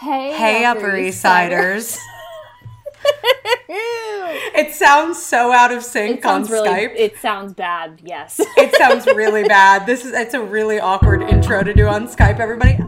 Hey, Hey, Upper East Siders. it sounds so out of sync It sounds on really. Skype. It, It sounds bad. Yes. It sounds really bad. This is it's a really awkward intro to do on Skype, everybody.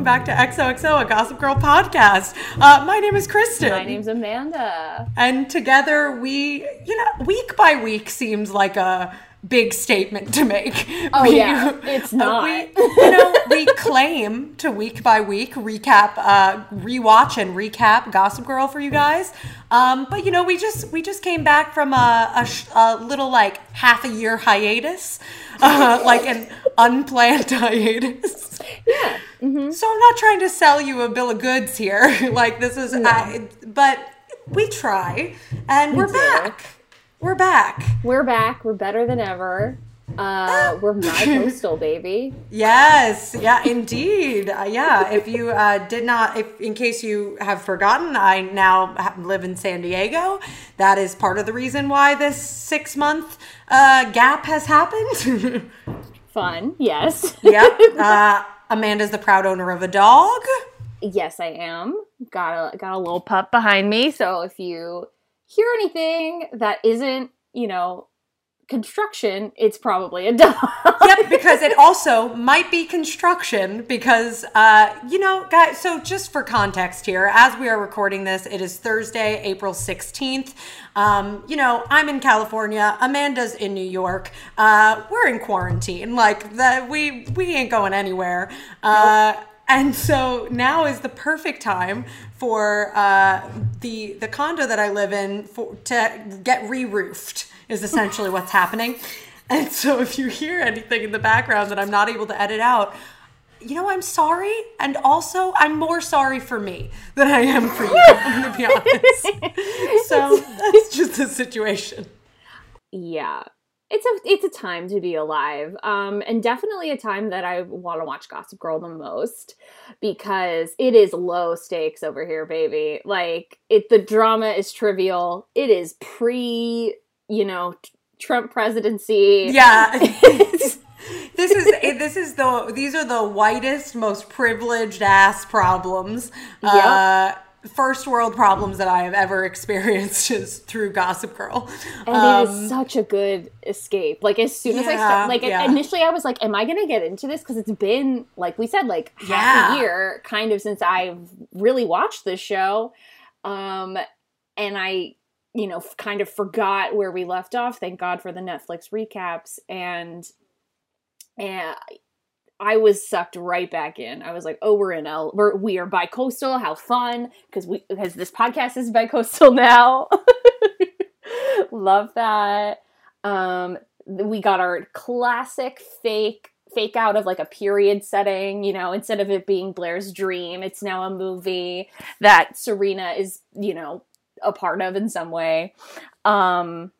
Welcome back to XOXO, a Gossip Girl podcast. Uh, my name is Kristen. My name's Amanda. And together we, you know, week by week seems like a big statement to make. Oh, We- yeah. It's not. We, you know, we claim to week by week recap, uh, rewatch and recap Gossip Girl for you guys. Um, but you know, we just we just came back from a, a, sh- a little like half a year hiatus, uh, like an unplanned hiatus. Yeah. hmm So I'm not trying to sell you a bill of goods here. like this is, I, but we try, and we are do. back. We're back. We're back. We're better than ever. Uh, we're my postal baby. Yes, yeah, indeed. Uh, yeah, if you uh, did not, if in case you have forgotten, I now live in San Diego. That is part of the reason why this six month uh, gap has happened. Fun. Yes. yep. Uh, Amanda's the proud owner of a dog. yes, I am. Got a got a little pup behind me. So if you hear anything that isn't, you know, construction, it's probably a dog. yep, because it also might be construction because uh, you know, guys, so just for context here, as we are recording this, it is Thursday, April 16th. Um, you know, I'm in California, Amanda's in New York. Uh, we're in quarantine. Like the we we ain't going anywhere. Uh and so now is the perfect time for uh, the the condo that I live in for to get re-roofed is essentially what's happening. And so if you hear anything in the background that I'm not able to edit out, you know I'm sorry, and also I'm more sorry for me than I am for you. I'm gonna be honest. So that's just the situation. yeah it's a it's a time to be alive um and definitely a time that i want to watch gossip girl the most because it is low stakes over here baby like it the drama is trivial it is pre you know trump presidency Yeah. This is this is the these are the whitest, most privileged ass problems. Uh, first world problems that I have ever experienced is through Gossip Girl. and Um, it is such a good escape like as soon as i start like yeah. initially i was like am i gonna get into this because it's been like we said like half Yeah. a year kind of since i've really watched this show um and i you know kind of forgot where we left off thank god for the netflix recaps and and I was sucked right back in. I was like, "Oh, we're in L. We're we are bi-coastal. How fun!" Because we because this podcast is bi-coastal now. Love that. Um, we got our classic fake fake out of like a period setting. You know, instead of it being Blair's dream, it's now a movie that Serena is you know a part of in some way. Um,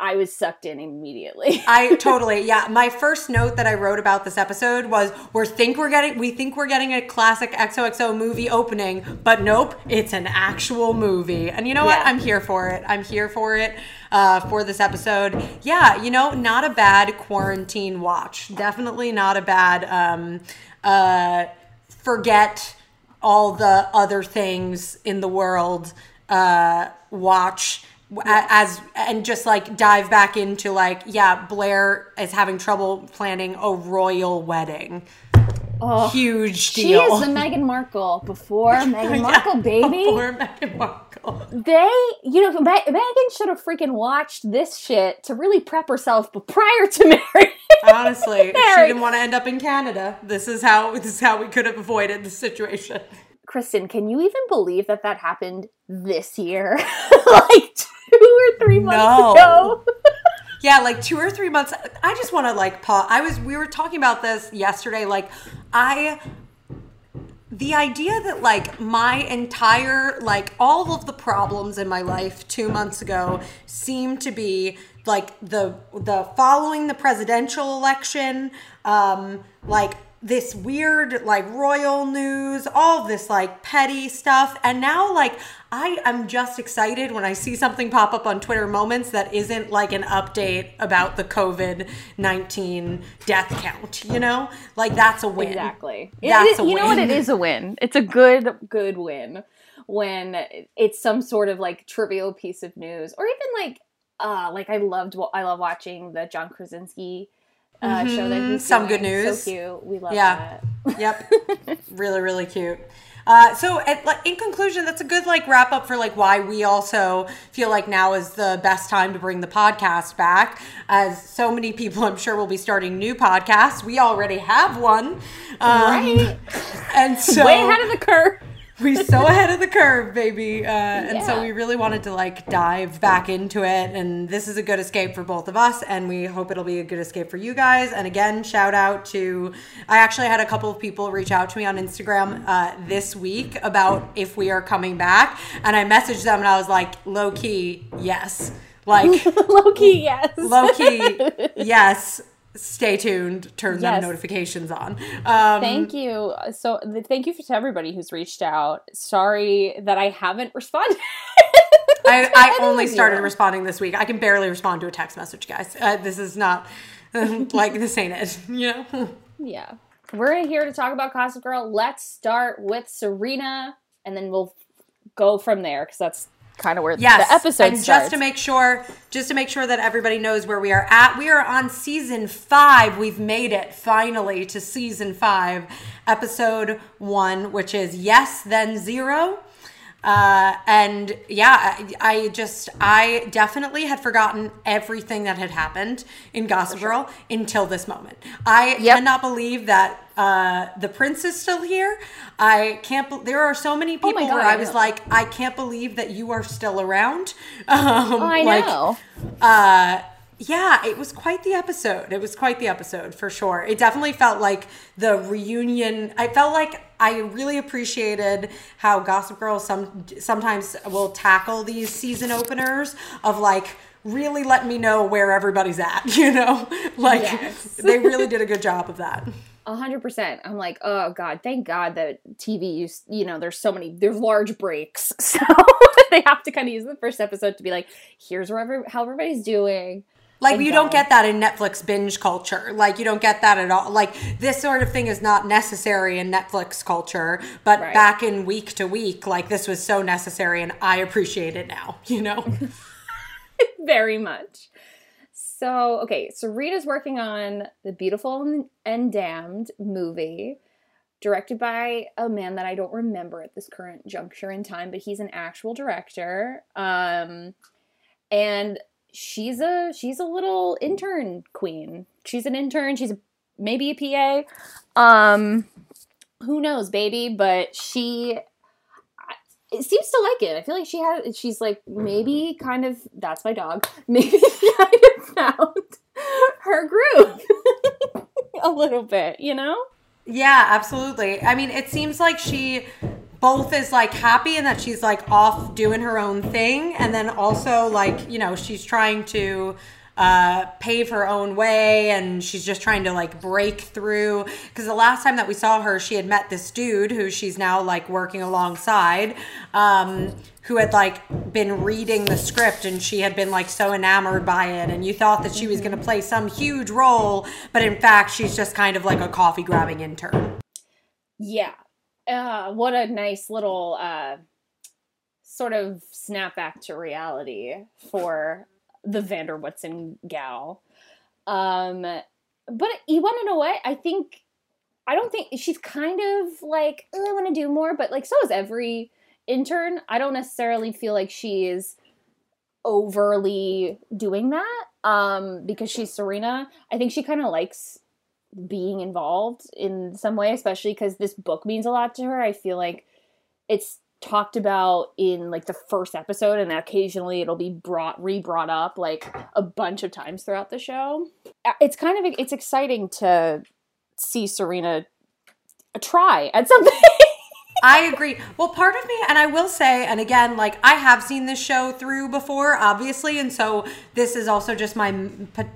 I was sucked in immediately. I totally yeah. My first note that I wrote about this episode was we think we're getting we think we're getting a classic XOXO movie opening, but nope, it's an actual movie. And you know what? Yeah. I'm here for it. I'm here for it uh, for this episode. Yeah, you know, not a bad quarantine watch. Definitely not a bad um, uh, forget all the other things in the world uh, watch a- as and just like dive back into like yeah blair is having trouble planning a royal wedding. Oh, huge deal. she is the Meghan Markle before Meghan Yeah, Markle, baby. before Meghan Markle. They, you know, Me- Meghan should have freaking watched this shit to really prep herself, but prior to marriage. honestly she didn't want to end up in canada. This is how this is how we could have avoided the situation Kristen, can you even believe that that happened this year? like two or three months No. ago? Yeah, like two or three months. I just want to like pause. I was we were talking about this yesterday. Like I the idea that like my entire like all of the problems in my life 2 months ago seem to be like the the following the presidential election um like this weird like royal news all this like petty stuff and now like i am just excited when i see something pop up on twitter moments that isn't like an update about the covid-19 death count you know like that's a win Exactly. That's It- a you know what? It is a win. It's a good, good win when it's some sort of like trivial piece of news, or even like, uh, like I loved, I love watching the John Krasinski uh, show that Mhm. he's Some doing. good news. So cute. We love Yeah. that. yep really really cute uh, so at, like in conclusion that's a good like wrap up for like why we also feel like now is the best time to bring the podcast back as so many people i'm sure will be starting new podcasts we already have one um, Right. and so Way ahead of the curve. We're so ahead of the curve, baby. Uh, and so we really wanted to like dive back into it. And this is a good escape for both of us. And we hope it'll be a good escape for you guys. And again, shout out to, I actually had a couple of people reach out to me on Instagram uh, this week about if we are coming back. And I messaged them and I was like, low key, yes. Like, low key, yes. low key, yes. Stay tuned. Turn them Yes. notifications on. Um, Thank you. So, thank you to everybody who's reached out. Sorry that I haven't responded. I, I only started responding this week. I can barely respond to a text message, guys. Uh, this is not like this ain't it. You know. Yeah. We're here to talk about Gossip Girl. Let's start with Serena, and then we'll go from there because that's kind of where Yes. the episode and starts. just to make sure, just to make sure that everybody knows where we are at, we are on season five. We've made it finally to season five, episode one, which is yes, then zero. Uh, and yeah, I, I just, I definitely had forgotten everything that had happened in Gossip Girl until this moment. I Yep. cannot believe that uh, the prince is still here. I can't. Be- there are so many people Oh God, where I I was like, I can't believe that you are still around. Um, I like, know. uh, yeah, it was quite the episode. It was quite the episode for sure. It definitely felt like the reunion. I felt like I really appreciated how Gossip Girl some sometimes will tackle these season openers of like really let me know where everybody's at. You know, like Yes. they really did a good job of that. A hundred percent. I'm like, oh god, thank God that TV use. You know, there's so many. There's large breaks, so they have to kind of use the first episode to be like, here's where every, how everybody's doing. Like you don't get that in Netflix binge culture. Like you don't get that at all. Like this sort of thing is not necessary in Netflix culture, but Right. back in week to week, like this was so necessary and I appreciate it now, you know? very much. So, okay, Serena's working on the Beautiful and- and Damned movie, directed by a man that I don't remember at this current juncture in time, but he's an actual director. Um, and she's a she's a little intern queen. She's an intern. She's a, maybe a PA. Um, who knows, baby? But she it seems to like it. I feel like she has. She's like maybe kind of. That's my dog. Maybe kind of found her groove a little bit. You know. Yeah, absolutely. I mean, it seems like she both is like happy and that she's like off doing her own thing and then also like, you know, she's trying to uh, pave her own way and she's just trying to like break through. Because the last time that we saw her she had met this dude who she's now like working alongside um, who had like been reading the script and she had been like so enamored by it and you thought that she was going to play some huge role but in fact she's just kind of like a coffee grabbing intern. Yeah. Uh, what a nice little uh, sort of snap back to reality for the van der Woodsen gal. Um, but you want to know what? I think I don't think she's kind of like "Ugh, I want to do more, but like so is every intern. I don't necessarily feel like she is overly doing that um because she's Serena. I think she kind of likes being involved in some way, especially because this book means a lot to her. I feel like it's talked about in like the first episode, and occasionally it'll be brought re brought up like a bunch of times throughout the show. Uh, It's kind of it's exciting to see Serena try at something. I agree. Well, part of me, and I will say, and again, like I have seen this show through before, obviously, and so this is also just my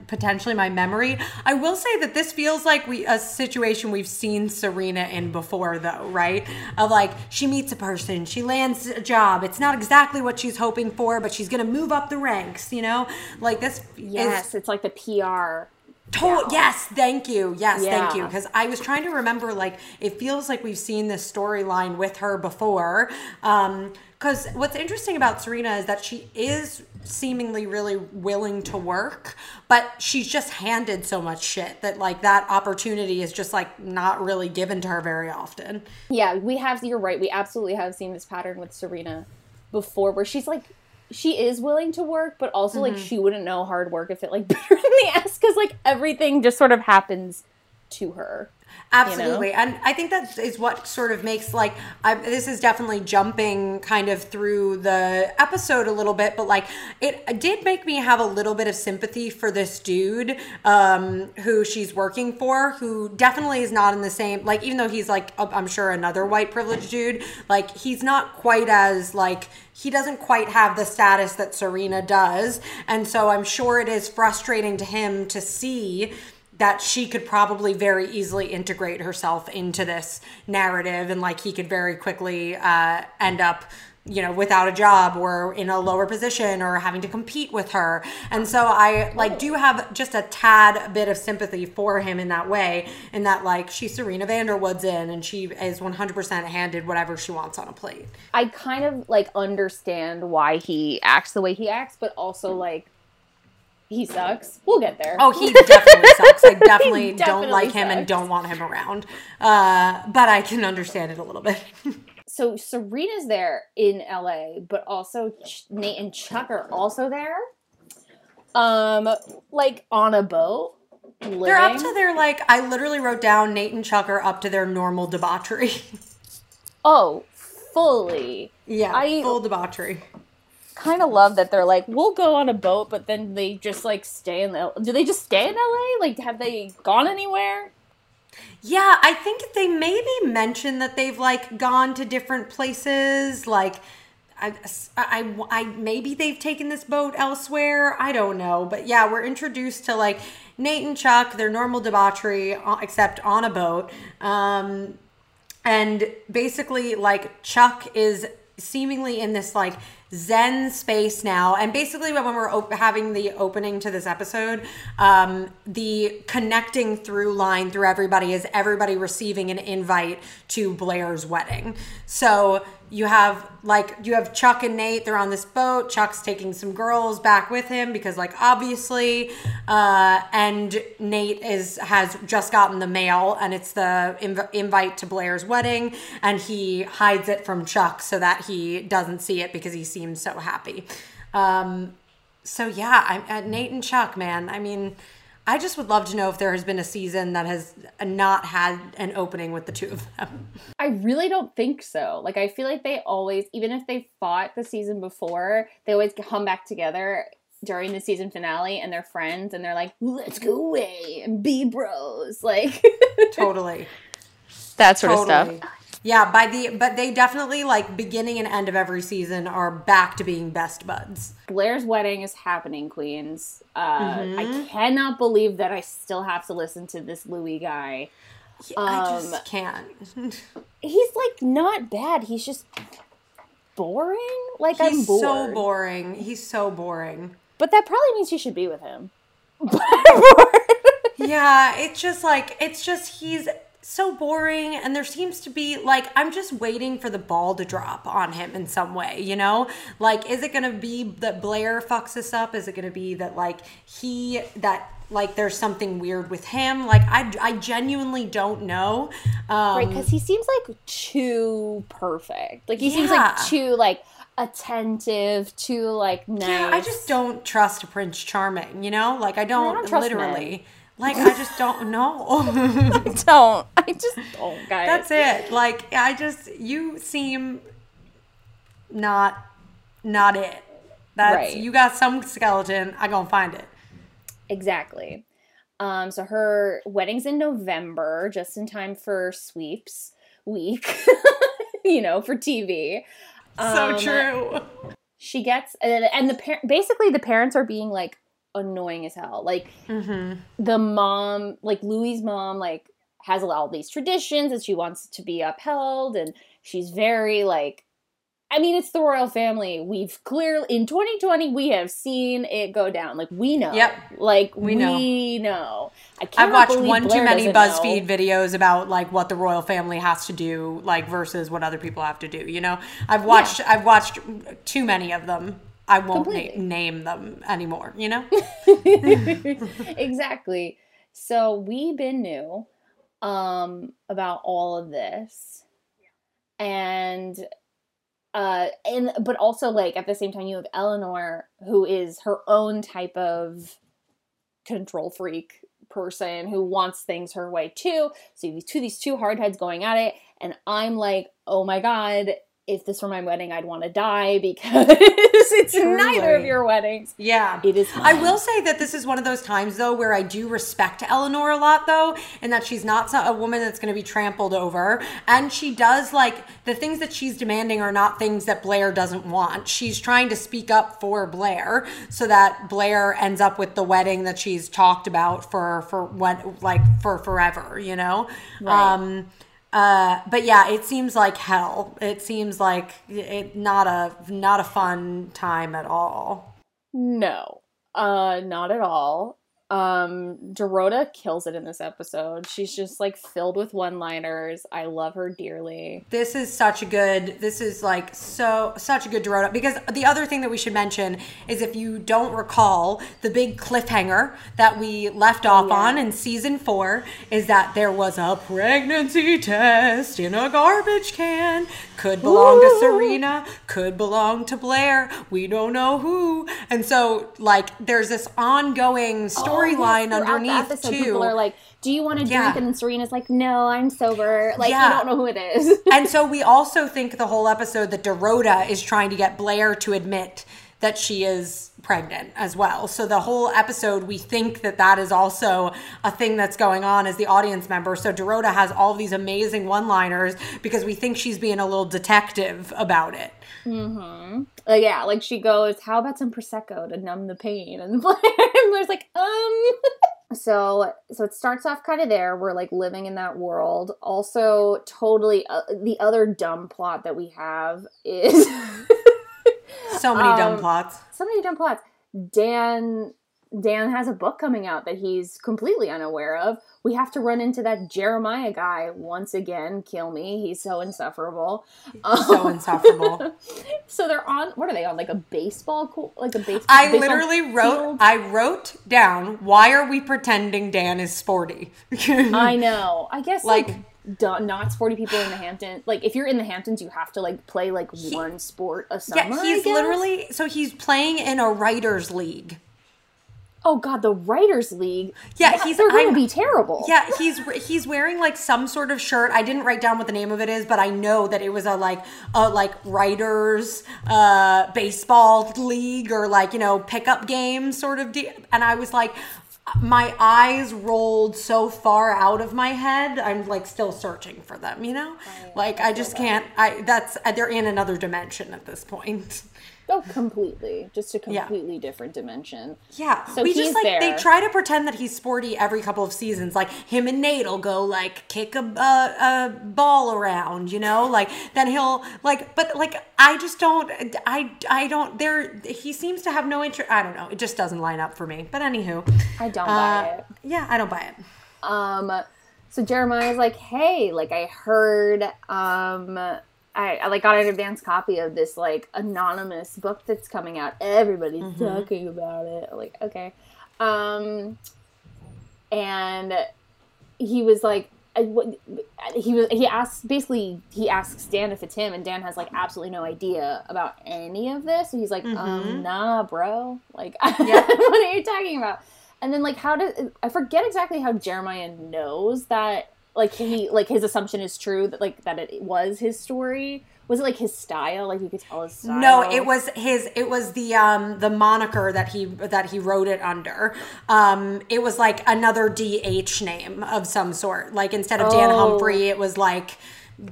potentially my memory. I will say that this feels like we a situation we've seen Serena in before, though, right? Of like she meets a person, she lands a job. It's not exactly what she's hoping for, but she's gonna move up the ranks. You know, like this. Yes, is, it's like the PR to- yes, thank you. Yes, yeah. thank you. Because I was trying to remember, like, it feels like we've seen this storyline with her before. Um, because um, what's interesting about Serena is that she is seemingly really willing to work, but she's just handed so much shit that, like, that opportunity is just, like, not really given to her very often. Yeah, we have, you're right. We absolutely have seen this pattern with Serena before where she's like she is willing to work, but also mm-hmm. like she wouldn't know hard work if it like bit her in the ass because like everything just sort of happens to her. Absolutely. You know? And I think that is what sort of makes like I, this is definitely jumping kind of through the episode a little bit, but like it did make me have a little bit of sympathy for this dude um, who she's working for, who definitely is not in the same like even though he's like I'm sure another white privileged dude, like he's not quite as like he doesn't quite have the status that Serena does. And so I'm sure it is frustrating to him to see that she could probably very easily integrate herself into this narrative and like he could very quickly uh, end up you know without a job or in a lower position or having to compete with her. And so i like do have just a tad bit of sympathy for him in that way in that like she's serena van der woodsen and she is 100% handed whatever she wants on a plate. I kind of like understand why he acts the way he acts but also like he sucks. We'll get there. Oh, he definitely sucks. I definitely, definitely don't like him and don't want him around. Uh, but I can understand it a little bit. so Serena's there in LA, but also Ch- Nate and Chuck are also there. Um, like on a boat. Living. They're up to their like. I literally wrote down Nate and Chuck are up to their normal debauchery. oh, fully. Yeah, I, full debauchery kind of love that they're like, we'll go on a boat, but then they just like stay in the. Do they just stay in LA? Like, have they gone anywhere? Yeah, I think they maybe mentioned that they've like gone to different places. Like, I, I, I, maybe they've taken this boat elsewhere. I don't know, but yeah, we're introduced to like Nate and Chuck, their normal debauchery, uh, except on a boat. Um, and basically, like Chuck is seemingly in this like zen space now. And basically when we're op- having the opening to this episode um, the connecting through line through everybody is everybody receiving an invite to blair's wedding. So you have like you have Chuck and Nate. They're on this boat. Chuck's taking some girls back with him because like obviously, uh, and Nate is has just gotten the mail and it's the inv- invite to Blair's wedding, and he hides it from Chuck so that he doesn't see it because he seems so happy. Um, so yeah, I'm at Nate and Chuck, man. I mean I just would love to know if there has been a season that has not had an opening with the two of them. I really don't think so. Like, I feel like they always, even if they fought the season before, they always come back together during the season finale and they're friends and they're like, let's go away and be bros. Like, totally. That sort totally. of stuff. Yeah, by the but they definitely like beginning and end of every season are back to being best buds. Blair's wedding is happening, Queens. Uh, mm-hmm. I cannot believe that I still have to listen to this Louis guy. Yeah, um, I just um, can't. he's like not bad. He's just boring. Like he's I'm bored. so boring. He's so boring. But that probably means you should be with him. yeah, it's just like it's just he's so boring and there seems to be like i'm just waiting for the ball to drop on him in some way you know? Like is it gonna be that blair fucks us up? Is it gonna be that like he that like there's something weird with him? Like i, I genuinely don't know um, right because he seems like too perfect. Like he yeah. seems like too like attentive too like nice yeah i just don't trust prince charming you know? Like i don't, I don't literally men. Like I just don't know. I don't. I just don't, guys. That's it. Like I just you seem not not it. That's right. you got some skeleton. I gonna find it. Exactly. Um, so her wedding's in November, just in time for sweeps week. you know, for TV. So Um, true. She gets and, and the par- basically the parents are being like annoying as hell. Like Mm-hmm. the mom, like Louis' mom, like has all these traditions and she wants to be upheld, and she's very like. I mean, it's the royal family. We've clearly in 2020 we have seen it go down. Like we know. Yep. Like We know. we, know. know. I I've watched one too many BuzzFeed know. videos about like what the royal family has to do, like versus what other people have to do. You know, I've watched I've watched too many of them. I won't na- name them anymore. You know. exactly. So we've been new um about all of this. And uh and but also like at the same time you have Eleanor who is her own type of control freak person who wants things her way too. So you have these two these two hardheads going at it and I'm like, "Oh my god, if this were my wedding, I'd want to die because it's neither of your weddings. Yeah. It is I will say that this is one of those times, though, where I do respect Eleanor a lot, though, and that she's not a woman that's going to be trampled over. And she does, like, the things that she's demanding are not things that Blair doesn't want. She's trying to speak up for Blair so that Blair ends up with the wedding that she's talked about for, for what, like, for forever, you know? Right. Um, uh, but yeah, it seems like hell. It seems like it not a not a fun time at all. No, uh, not at all. Um, Dorota kills it in this episode. She's just like filled with one-liners. I love her dearly. This is such a good. This is like so such a good Dorota because the other thing that we should mention is if you don't recall the big cliffhanger that we left off yeah. on in season four is that there was a pregnancy test in a garbage can. Could belong to Serena. Could belong to Blair. We don't know who. And so like there's this ongoing storyline yes, throughout the underneath episode, too. People are like, "Do you want to Yeah. drink?" And Serena's like, "No, I'm sober." Like Yeah. you don't know who it is. and so we also think the whole episode that Dorota is trying to get Blair to admit that she is pregnant as well. So the whole episode, we think that that is also a thing that's going on as the audience member. So Dorota has all these amazing one-liners because we think she's being a little detective about it. Mm-hmm. Uh, yeah, like she goes, "How about some prosecco to numb the pain?" And Blair, and Blair's like, "Um." so, so it starts off kind of there. We're like living in that world. Also, totally uh, the other dumb plot that we have is So many dumb Um, plots. so many dumb plots. Dan Dan has a book coming out that he's completely unaware of. We have to run into that Jeremiah guy once again. Kill me. He's so insufferable. So Um, insufferable. so they're on. What are they on? Like a baseball, co- like a baseball. I baseball literally wrote field? I wrote down why are we pretending Dan is sporty? I know. I guess like, Like- not sporty people in the Hamptons. Like if you're in the Hamptons, you have to like play like one sport a summer. Yeah, he's literally so he's playing in a writers league. Oh god, the Writers League. Yeah, he's- they're going to be terrible. Yeah, he's he's wearing like some sort of shirt. I didn't write down what the name of it is, but I know that it was a like a like writers uh baseball league or like, you know, pickup game sort of deal. And I was like my eyes rolled so far out of my head. I'm like still searching for them, you know? Like I just can't I that's they're in another dimension at this point. Oh, completely. Just a Yeah. completely different dimension. Yeah, So we he's just like they try to pretend that he's sporty every couple of seasons. Like him and Nate will go like kick a, a, a ball around, you know. Like then he'll like, but like I just don't. I I don't. There he seems to have no interest. I don't know. It just doesn't line up for me. But anywho, I don't uh, buy it. yeah, I don't buy it. Um, so Jeremiah's like, hey, like I heard, um, I, I like got an advance copy of this like anonymous book that's coming out. Everybody's Mm-hmm. talking about it. I'm like, okay. Um, and he was like, I, what, he was he asks basically he asks Dan if it's him and Dan has like absolutely no idea about any of this so he's like um nah bro like yeah. what are you talking about and then like how did I forget exactly how Jeremiah knows that like he like his assumption is true that like that it was his story was it like his style like you could tell his style No, it was his. It was the um the moniker that he that he wrote it under. Um, it was like another DH name of some sort. Like instead of Dan Oh. Humphrey, it was like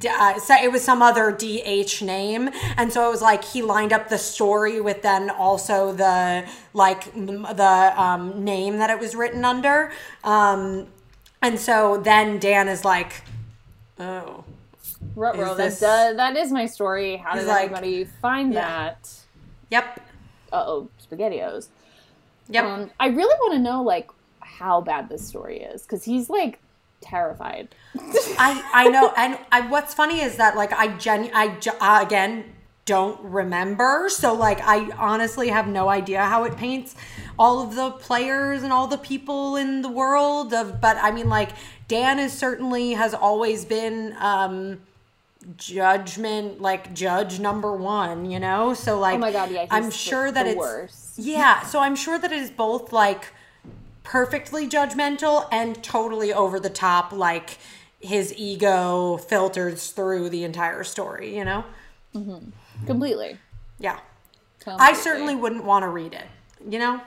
uh, so it was some other DH name, and so it was like he lined up the story with then also the like the um, name that it was written under, um, and so then Dan is like, oh, Ruh-roh, this... uh, that is my story. How did like, anybody find yeah. that? Yep. Uh oh, spaghettios. Yep. Um, I really want to know like how bad this story is because he's like terrified. I I know, and I, what's funny is that like I gen I uh, again don't remember, so like I honestly have no idea how it paints all of the players and all the people in the world of. But I mean, like Dan is certainly has always been. um judgment like judge number one you know so like oh my god yeah i'm sure that it's worst. yeah so i'm sure that it is both like perfectly judgmental and totally over the top like his ego filters through the entire story you know mm-hmm. Completely yeah completely. i certainly wouldn't want to read it you know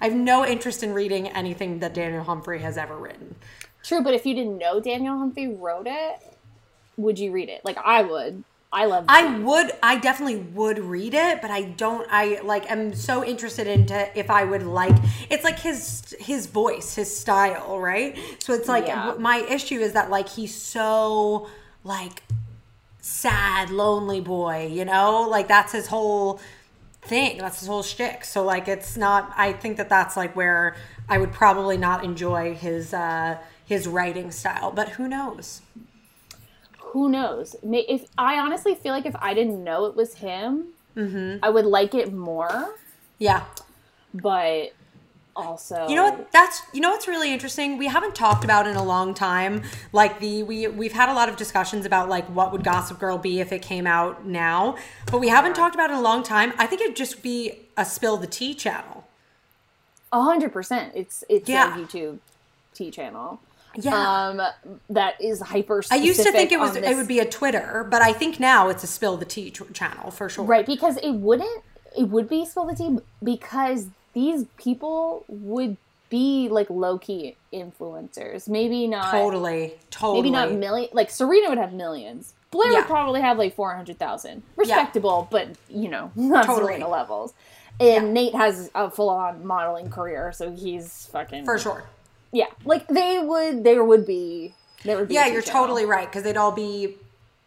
i have no interest in reading anything that daniel humphrey has ever written true but if you didn't know daniel humphrey wrote it would you read it like i would I love. I would. I definitely would read it, but I don't. I like. am so interested into if I would like. It's like his his voice, his style, right? So it's like yeah. my issue is that like he's so like sad, lonely boy. You know, like that's his whole thing. That's his whole shtick. So like, it's not. I think that that's like where I would probably not enjoy his uh his writing style. But who knows? who knows? If I honestly feel like if I didn't know it was him, mm-hmm. I would like it more. Yeah, but also you know what that's you know what's really interesting we haven't talked about in a long time like the we we've had a lot of discussions about like what would gossip girl be if it came out now but we haven't talked about it in a long time i think it'd just be a spill the tea channel a hundred percent it's it's yeah. a youtube tea channel yeah. Um, that is hyper. I used to think it was it would be a Twitter, but I think now it's a spill the tea channel for sure. Right, because it wouldn't. It would be spill the tea because these people would be like low key influencers. Maybe not totally, totally. Maybe not million. Like Serena would have millions. Blair yeah. would probably have like four hundred thousand. Respectable, yeah. but you know, not totally. Serena levels. And yeah. Nate has a full on modeling career, so he's fucking for sure yeah, like they would. There would be. There would be. Yeah, you're totally right because they'd all be,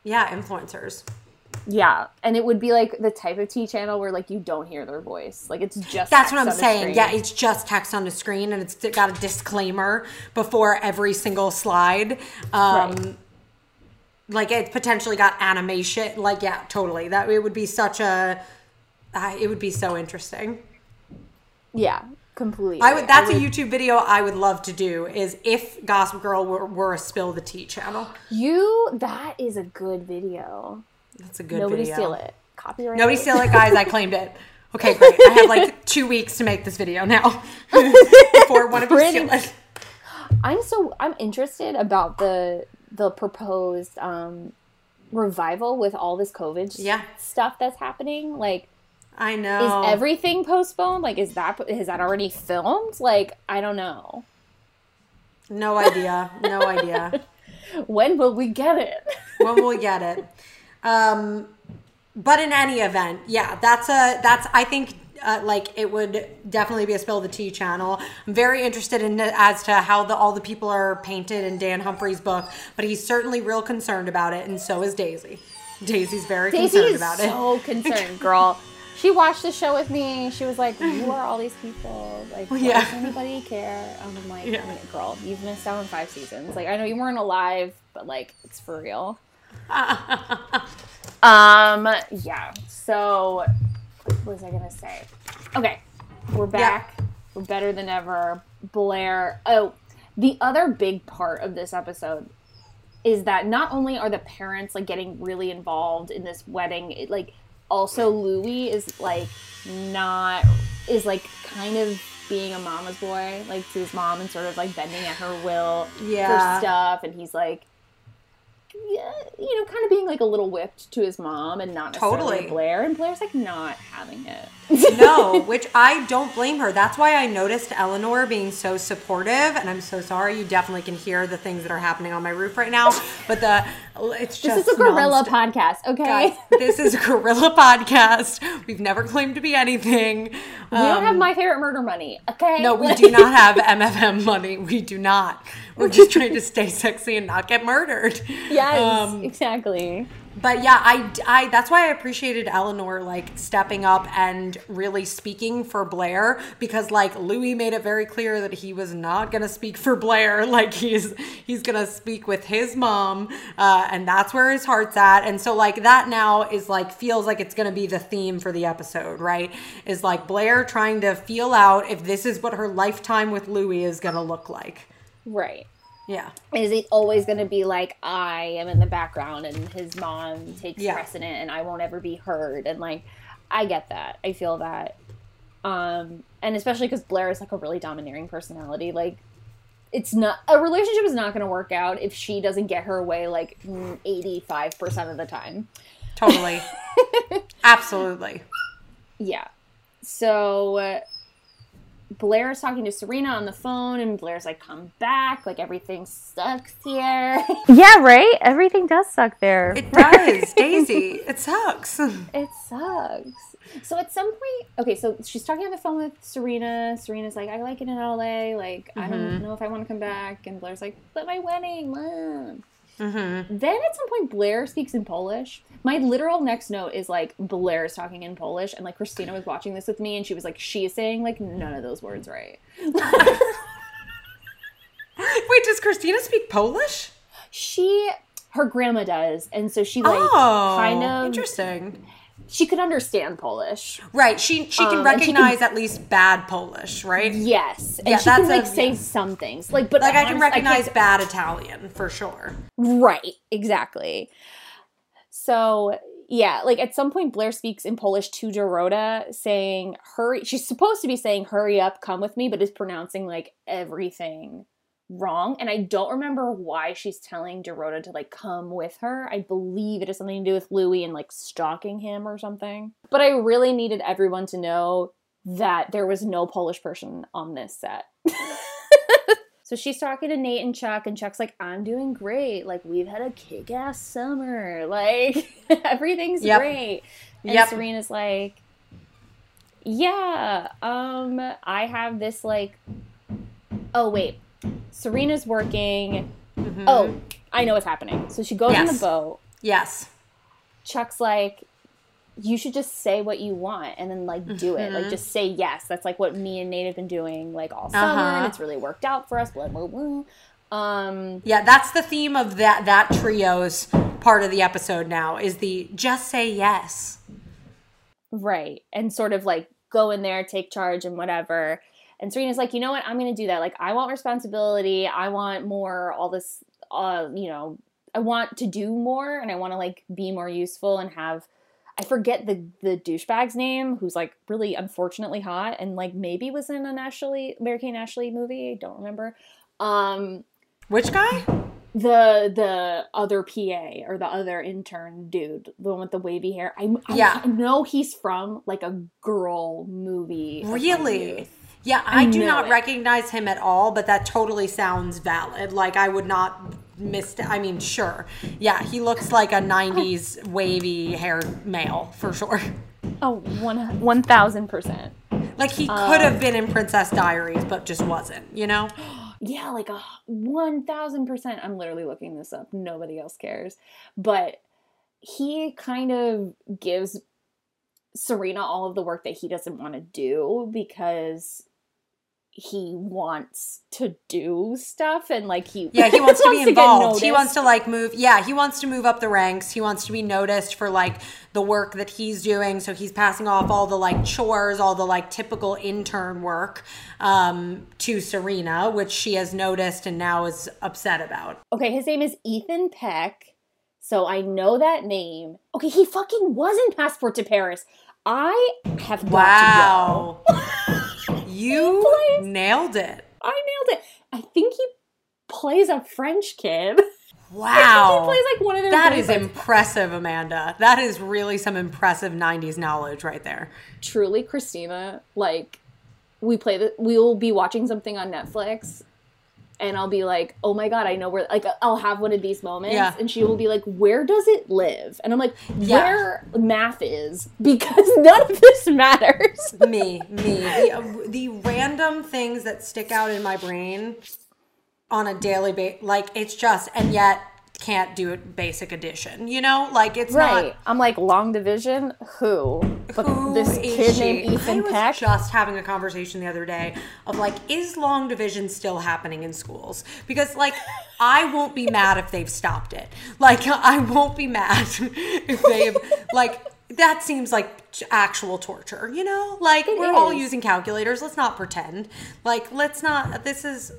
yeah, influencers. Yeah, and it would be like the type of tea channel where like you don't hear their voice. Like it's just That's what I'm saying. Yeah, it's just text on the screen and it's got a disclaimer before every single slide. Um right. like it potentially got animation. Like yeah, totally. That it would be such a uh, it would be so interesting. Yeah, completely. I would. That's I would, a YouTube video I would love to do. Is if Gossip Girl were, were a spill the tea channel. You. That is a good video. That's a good. Nobody video. steal it. Copyright. Nobody steal it, guys. I claimed it. Okay, great. I have like two weeks to make this video now before one of you steal it. I'm so I'm interested about the the proposed um revival with all this COVID yeah. stuff that's happening. Like I know. Is everything postponed? Like, is that is that already filmed? Like, I don't know. No idea. No idea. when will we get it? when will we get it? Um, but in any event, yeah, that's a that's I think uh, like it would definitely be a spill the tea channel. I'm very interested in as to how the all the people are painted in Dan Humphrey's book, but he's certainly real concerned about it, and so is Daisy. Daisy's very Daisy concerned about it. So concerned, girl she watched the show with me. She was like, "Who are all these people? Like, yeah. does anybody care?" I'm like, yeah. "Girl, you've missed out on five seasons. Like, I know you weren't alive, but like, it's for real." Um, yeah. So, what was I gonna say? Okay, we're back. Yeah. We're better than ever. Blair. Oh, the other big part of this episode is that not only are the parents like getting really involved in this wedding, it, like also Louis is like not is like kind of being a mama's boy, like to his mom and sort of like bending at her will yeah. for stuff and he's like you know, kind of being like a little whipped to his mom and not necessarily Totally. Blair. And Blair's like not having it. no, which I don't blame her. That's why I noticed Eleanor being so supportive, and I'm so sorry. You definitely can hear the things that are happening on my roof right now. But the it's just this is a guerrilla podcast, okay? Guys, this is a guerrilla podcast. We've never claimed to be anything. We don't have my favorite murder money, okay? Um, No, we do not have MFM money. We do not. We're just trying to stay sexy and not get murdered. Yes, Um, exactly. But yeah, I, I that's why I appreciated Eleanor like stepping up and really speaking for Blair because like Louis made it very clear that he was not gonna speak for Blair. Like he's he's gonna speak with his mom, uh, and that's where his heart's at. And so like that now is like feels like it's gonna be the theme for the episode, right? Is like Blair trying to feel out if this is what her lifetime with Louis is gonna look like. Right. Yeah. Is it always going to be like I am in the background and his mom takes Yeah. precedent and I won't ever be heard? And like, I get that. I feel that. Um, and especially because Blair is like a really domineering personality. Like, it's not a relationship is not going to work out if she doesn't get her way like eighty five percent of the time. Totally. Absolutely. Yeah. So uh, Blair is talking to Serena on the phone, and Blair's like, "Come back! Like everything sucks here." yeah, right. Everything does suck there. It does, Daisy. It sucks. It sucks. So at some point, okay, so she's talking on the phone with Serena. Serena's like, I like it in LA. Like, I don't mm-hmm. know if I want to come back. And Blair's like, but my wedding, mom. Mm-hmm. Then at some point, Blair speaks in Polish. My literal next note is like, Blair is talking in Polish. And like, Christina was watching this with me and she was like, she is saying like none of those words right. Wait, does Christina speak Polish? She, her grandma does. And so she like oh, kind of, interesting. She could understand Polish. Right, she she can Um, and she can- recognize at least bad Polish, right? Yes. And Yeah, she can like a- say yeah. some things. Like, but Like I can recognize can't- bad Italian for sure. Right, exactly. So, yeah, like at some point, Blair speaks in Polish to Dorota, saying, hurry. She's supposed to be saying, hurry up, come with me, but is pronouncing like everything wrong. And I don't remember why she's telling Dorota to like come with her. I believe it has something to do with Louis and like stalking him or something. But I really needed everyone to know that there was no Polish person on this set. So she's talking to Nate and Chuck, and Chuck's like, I'm doing great. Like, we've had a kick ass summer. Like, everything's Yep. great. And Yep. Serena's like, Yeah, um, I have this, like, oh, wait. Serena's working. Oh, I know what's happening. So she goes on the boat. Yes. Chuck's like, you should just say what you want and then like do it. Mm-hmm. Like just say yes. That's like what me and Nate have been doing like all summer, Uh-huh. and it's really worked out for us. Blah blah blah. Um, Yeah, that's the theme of that that trio's part of the episode now is the just say yes. right, and sort of like go in there, take charge, and whatever. And Serena's like, you know what? I'm going to do that. Like, I want responsibility. I want more. All this, uh, you know, I want to do more, and I want to like be more useful and have. I forget the the douchebag's name, who's like really unfortunately hot and like maybe was in an Ashley Mary Kate and Ashley movie. I don't remember. Um, Which guy? the the other PA or the other intern dude, the one with the wavy hair. I, I Yeah. know he's from like a girl movie. Really? Yeah, I, do not it. recognize him at all, but that totally sounds valid. Like I would not miss I mean, sure. Yeah, he looks like a 90s wavy haired male for sure. Oh, one one thousand percent. Like he could Um, have been in Princess Diaries, but just wasn't, you know? Yeah, like a one thousand percent. I'm literally looking this up. Nobody else cares, but he kind of gives Serena all of the work that he doesn't want to do because he wants to do stuff and like he Yeah, he wants to be involved. he wants to like move. Yeah, he wants to move up the ranks. He wants to be noticed for like the work that he's doing. So he's passing off all the like chores, all the like typical intern work um, to Serena, which she has noticed and now is upset about. Okay, his name is Ethan Peck. So I know that name. Okay, he fucking was in Passport to Paris. I have got Wow. to you plays- nailed it. I nailed it. I think he plays a French kid. Wow. She plays like one of their That is impressive, Amanda. That is really some impressive 90s knowledge right there. truly Christina, like we play the we will be watching something on Netflix and I'll be like, "Oh my god, I know where like I'll have one of these moments." Yeah. And she will be like, "Where does it live?" And I'm like, Yeah. "Where math is because none of this matters." me, me. The, uh, the random things that stick out in my brain on a daily basis, like it's just, and yet can't do it basic addition, you know? Like it's right. not. I'm like, "Long division? Who?" But Who this is kid she? named Ethan I was Peck. just having a conversation the other day of like, is long division still happening in schools? Because like, I won't be mad if they've stopped it. Like, I won't be mad if they've like. That seems like actual torture, you know? Like, It we're all using calculators. Let's not pretend. Like, let's not. This is,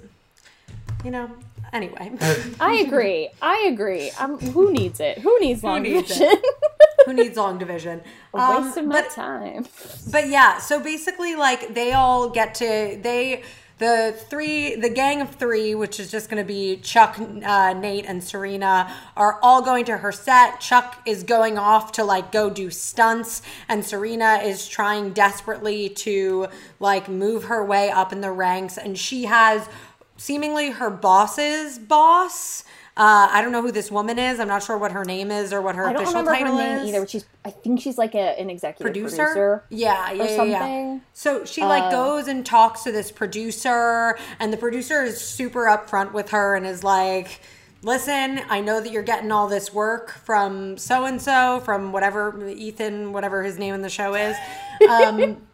you know. Anyway, I agree. I agree. Um, who needs it? Who needs long needs division? who needs long division? A Um, waste of my but- time. But yeah, so basically, like they all get to they the three the gang of three, which is just going to be Chuck, uh, Nate, and Serena, are all going to her set. Chuck is going off to like go do stunts, and Serena is trying desperately to like move her way up in the ranks, and she has seemingly her boss's boss. Uh, I don't know who this woman is. I'm not sure what her name is or what her I don't official remember her title name is either. She's, I think she's like a, an executive producer? producer. Yeah, yeah, or yeah, yeah. something. So she like Uh, goes and talks to this producer, and the producer is super upfront with her and is like, "Listen, I know that you're getting all this work from so and so, from whatever Ethan, whatever his name in the show is." Um,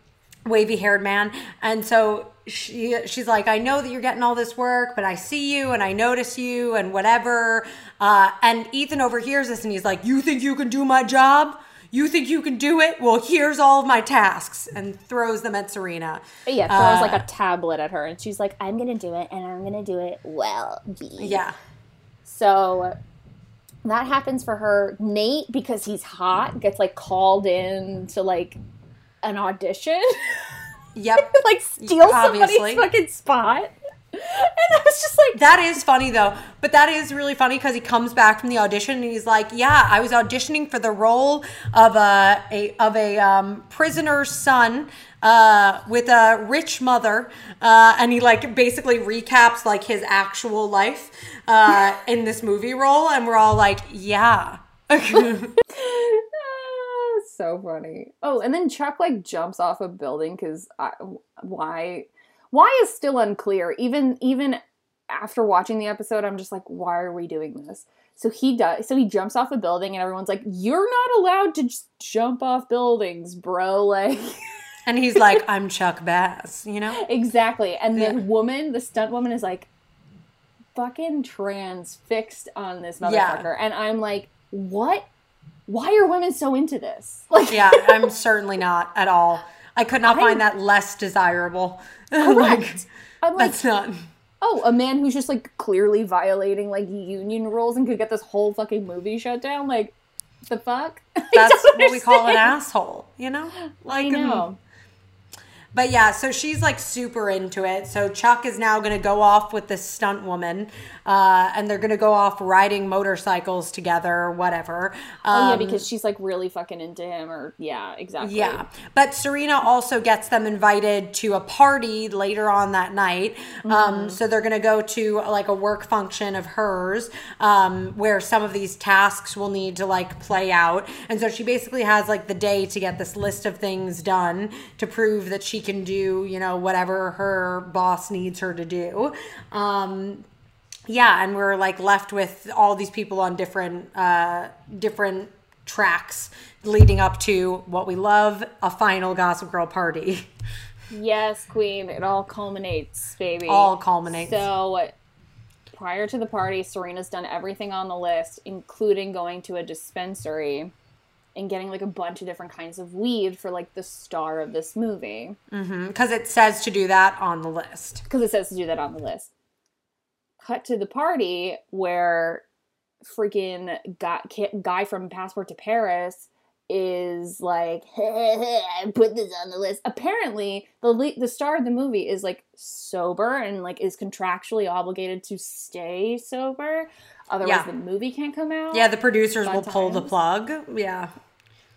wavy haired man. And so she she's like, I know that you're getting all this work, but I see you and I notice you and whatever. Uh, and Ethan overhears this and he's like, You think you can do my job? You think you can do it? Well, here's all of my tasks and throws them at Serena. Yeah, throws Uh, like a tablet at her, and she's like, "I'm gonna do it, and I'm gonna do it well." B." Yeah. So that happens for her. Nate, because he's hot, gets like called in to like an audition, Yep. like steal Obviously. somebody's fucking spot. And I was just like, That is funny though, but that is really funny because he comes back from the audition and he's like, "Yeah, I was auditioning for the role of a, a of a um, prisoner's son uh, with a rich mother," uh, and he like basically recaps like his actual life uh, in this movie role, and we're all like, "Yeah." So funny. Oh, and then Chuck like jumps off a building because why? Why is still unclear. Even even after watching the episode, I'm just like, why are we doing this? So he does. So he jumps off a building, and everyone's like, "You're not allowed to just jump off buildings, bro!" Like and he's like, "I'm Chuck Bass," you know. exactly. And the woman, the stunt woman, is like, fucking transfixed on this motherfucker, Yeah. and I'm like, what? Why are women so into this? Like, Yeah, I'm certainly not at all. I could not I- find that less desirable. like, Correct. I'm like, that's not. oh, a man who's just like clearly violating like union rules and could get this whole fucking movie shut down. Like, the fuck? That's what we call an asshole, you know? I Like, um, know. But yeah, so she's like super into it. So Chuck is now going to go off with this stunt woman, uh, and they're going to go off riding motorcycles together, whatever. Oh yeah, Um, because she's like really fucking into him, or yeah, exactly. Yeah. But Serena also gets them invited to a party later on that night. Mm-hmm. Um, so they're going to go to like a work function of hers um, where some of these tasks will need to like play out. And so she basically has like the day to get this list of things done to prove that she can do, you know, whatever her boss needs her to do. Um, yeah, and we're like left with all these people on different uh different tracks leading up to what we love, a final Gossip Girl party. Yes, Queen. It all culminates, baby. All culminates. So, prior to the party, Serena's done everything on the list, including going to a dispensary and getting like a bunch of different kinds of weed for like the star of this movie. Mm-hmm. Because it says to do that on the list. Because it says to do that on the list. Cut to the party where freaking guy, guy from Passport to Paris is like, I put this on the list. Apparently, the le- the star of the movie is like sober and like is contractually obligated to stay sober. Otherwise, Yeah. the movie can't come out. Yeah, the producers will pull the plug. Yeah.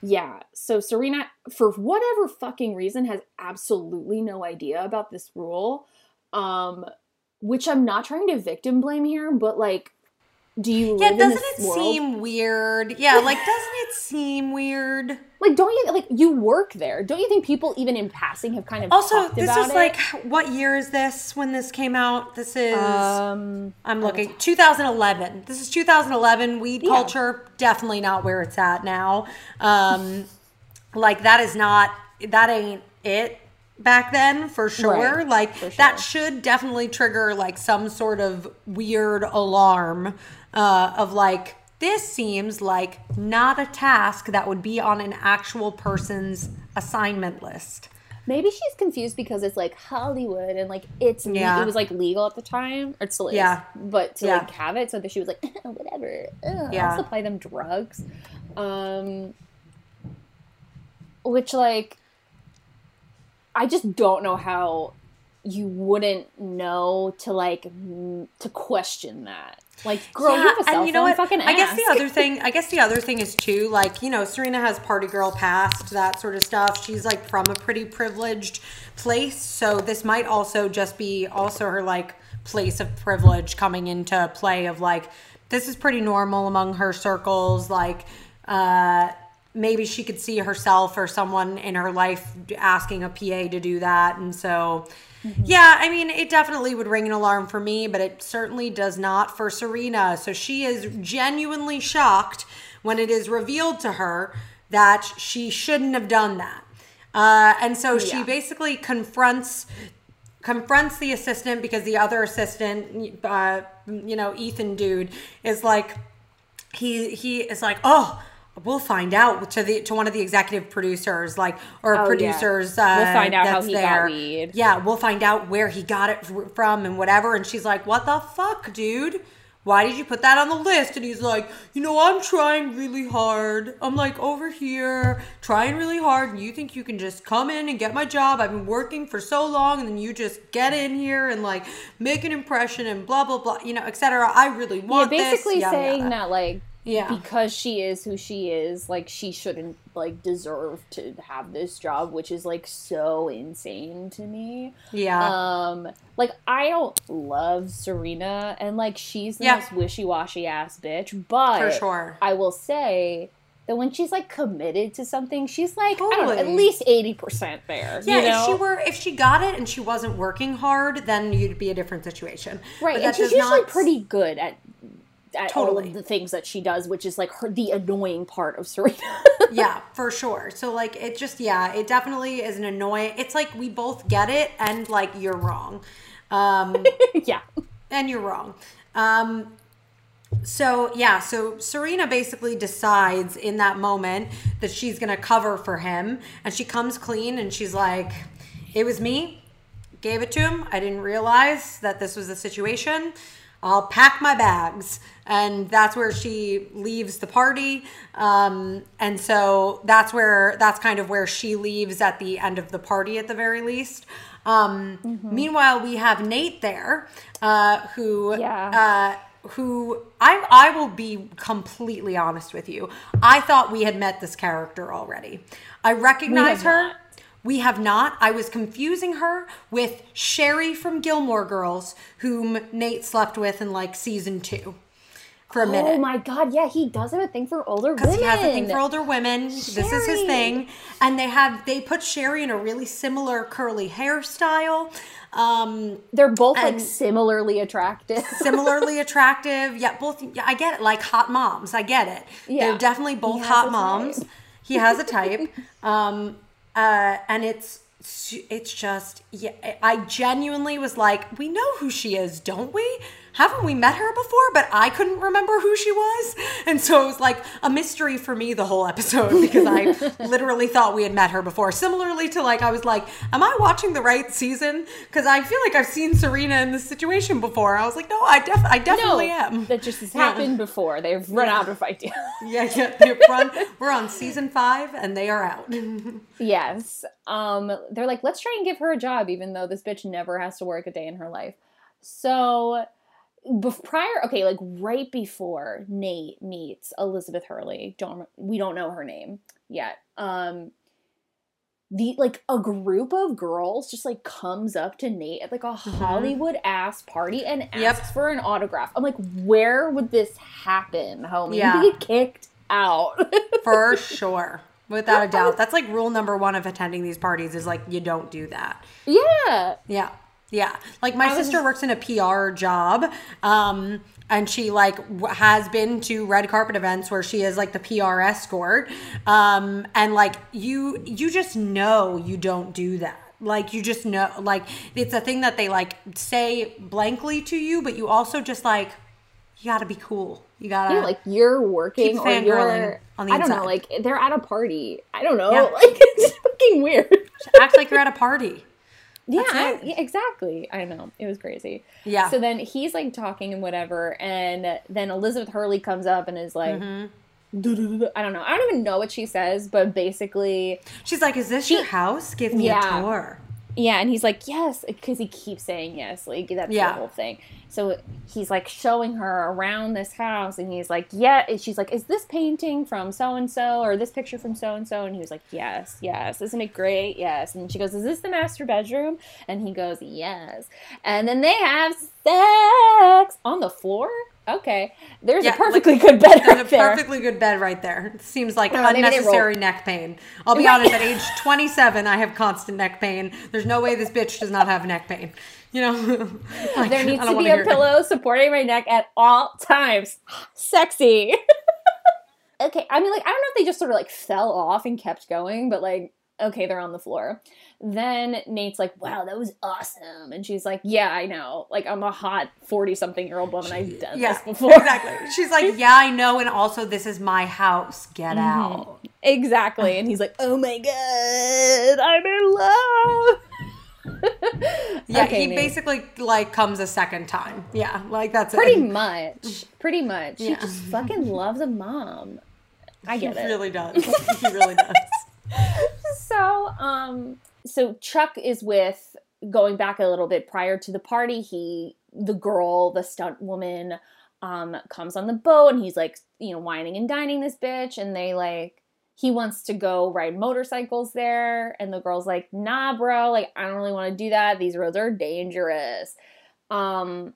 Yeah. So Serena, for whatever fucking reason, has absolutely no idea about this rule. Um, which I'm not trying to victim blame here, but like, do you Yeah, doesn't it world? seem weird? Yeah, like doesn't it seem weird? Like? Don't you like you work there? Don't you think people even in passing have kind of Also, this was it? like what year is this when this came out? This is um, I'm looking 2011. This is 2011. Weed Yeah. culture definitely not where it's at now. Um, like that is not that ain't it back then for sure. Right, like for that should definitely trigger like some sort of weird alarm uh, of like this seems like not a task that would be on an actual person's assignment list. maybe she's confused because it's like Hollywood and like it's Yeah. it was like legal at the time or it still is. Yeah. But to Yeah. like have it so that she was like whatever. Ugh, Yeah. I'll supply them drugs. Um which like I just don't know how you wouldn't know to like m- to question that. Like, girl, you have a cell phone. Fucking I guess the other thing, I guess the other thing is too, like you know, Serena has party girl past that sort of stuff. She's like from a pretty privileged place, so this might also just be also her like place of privilege coming into play. Of like, this is pretty normal among her circles. Like, uh, maybe she could see herself or someone in her life asking a PA to do that, and so. Yeah, I mean, it definitely would ring an alarm for me, but it certainly does not for Serena. So she is genuinely shocked when it is revealed to her that she shouldn't have done that. Uh, and so she basically confronts confronts the assistant because the other assistant, uh, you know, Ethan dude, is like, he he is like, oh, we'll find out to the to one of the executive producers, like or Oh, yeah. producers. Uh, We'll find out how he got weed. Yeah, we'll find out where he got it from and whatever. And she's like, what the fuck, dude? Why did you put that on the list? And he's like, you know, I'm trying really hard. I'm like over here trying really hard, and you think you can just come in and get my job? I've been working for so long, and then you just get in here and like make an impression and blah blah blah, you know, etc. I really yeah, want this. basically yada, saying yada. that like Yeah. because she is who she is, like she shouldn't like deserve to have this job, which is like so insane to me. Yeah. Um, like I don't love Serena, and like she's the Yeah. most wishy-washy ass bitch. But For sure. I will say that when she's like committed to something, she's like don't know, at least eighty percent there. Yeah, you know? if she were if she got it and she wasn't working hard, then you'd be a different situation. right, But and that she's usually not- pretty good at. At all Totally. of the things that she does, which is like her the annoying part of Serena. yeah, for sure. So like it just yeah, it definitely is an annoying. It's like we both get it and like you're wrong. Um yeah, and you're wrong. Um so yeah, so Serena basically decides in that moment that she's going to cover for him and she comes clean and she's like it was me. Gave it to him. I didn't realize that this was the situation. I'll pack my bags. And that's where she leaves the party. Um, and so that's where, that's kind of where she leaves at the end of the party at the very least. Um, Meanwhile, we have Nate there, uh, who, Yeah. uh, who I, I will be completely honest with you. I thought we had met this character already. I recognize her. not. We have not. I was confusing her with Sherry from Gilmore Girls, whom Nate slept with in like season two for a minute. Oh my god, yeah, he does have a thing for older women. Because he has a thing for older women. This is his thing. And they have they put Sherry in a really similar curly hairstyle. Um They're both like similarly attractive. similarly attractive. Yeah, both. Yeah, I get it. Like hot moms. I get it. Yeah. They're definitely both hot moms. He has a type. um, uh, and it's it's just yeah. I genuinely was like, we know who she is, don't we? Haven't we met her before? But I couldn't remember who she was, and so it was like a mystery for me the whole episode because I literally thought we had met her before. Similarly to like, I was like, am I watching the right season? Because I feel like I've seen Serena in this situation before. I was like, no, I def I definitely am. that just has Yeah. happened before. They've run out of ideas. Yeah, yeah. They've run, we're on season five, and they are out. yes. Um, they're like, let's try and give her a job, even though this bitch never has to work a day in her life. So prior okay like right before nate meets elizabeth hurley don't we don't know her name yet um the like a group of girls just like comes up to nate at like a hollywood ass party and asks Mm-hmm. Yep. for an autograph i'm like where would this happen homie Yeah. you get kicked out For sure. Without a doubt. That's like rule number one of attending these parties is like you don't do that. yeah Yeah. Yeah. Like my was- sister works in a PR job. Um, and she like w- has been to red carpet events where she is like the PR escort. Um, and like you, you just know you don't do that. Like you just know, like it's a thing that they like say blankly to you, but you also just like you got to be cool. You gotta Yeah, like you're working or you're on the I don't know, like they're at a party. I don't know. Yeah. Like it's fucking weird. act like you're at a party. Yeah, I- yeah, exactly. I know. It was crazy. Yeah. So then he's like talking and whatever, and then Elizabeth Hurley comes up and is like Mm-hmm. I don't know. I don't even know what she says, but basically She's like, "Is this your house? Give me Yeah. a tour." Yeah, and he's like, yes, because he keeps saying yes. Like, that's Yeah. the whole thing. So he's like showing her around this house, and he's like, yeah. And she's like, is this painting from so and so, or this picture from so and so? And he was like, yes, yes. Isn't it great? Yes. And she goes, is this the master bedroom? And he goes, yes. And then they have sex on the floor. Okay, there's Yeah, a perfectly good bed There's right a there. perfectly good bed right there. It seems like they unnecessary neck pain. I'll be Right. honest, at age 27, I have constant neck pain. There's no way this bitch does not have neck pain. You know? Like, There needs to be a hear it. pillow supporting my neck at all times. Sexy. okay, I mean, like, I don't know if they just sort of like fell off and kept going, but like, okay, they're on the floor. Then Nate's like, wow, that was awesome. And she's like, yeah, I know. Like, I'm a hot 40 something year old woman. I've done Yeah, this before. exactly. She's like, yeah, I know, and also this is my house. Get Mm-hmm. out. exactly. And he's like, oh my God, I'm in love. Yeah, Okay, he Nate. basically like comes a second time. Yeah, like that's it. Pretty it. much. Pretty much. She Yeah. just fucking loves a mom. I get He it. really does. he really does. So um so chuck is with going back a little bit prior to the party he the girl the stunt woman um comes on the boat and he's like you know wining and dining this bitch and they like he wants to go ride motorcycles there and the girl's like nah bro like i don't really want to do that. These roads are dangerous. Um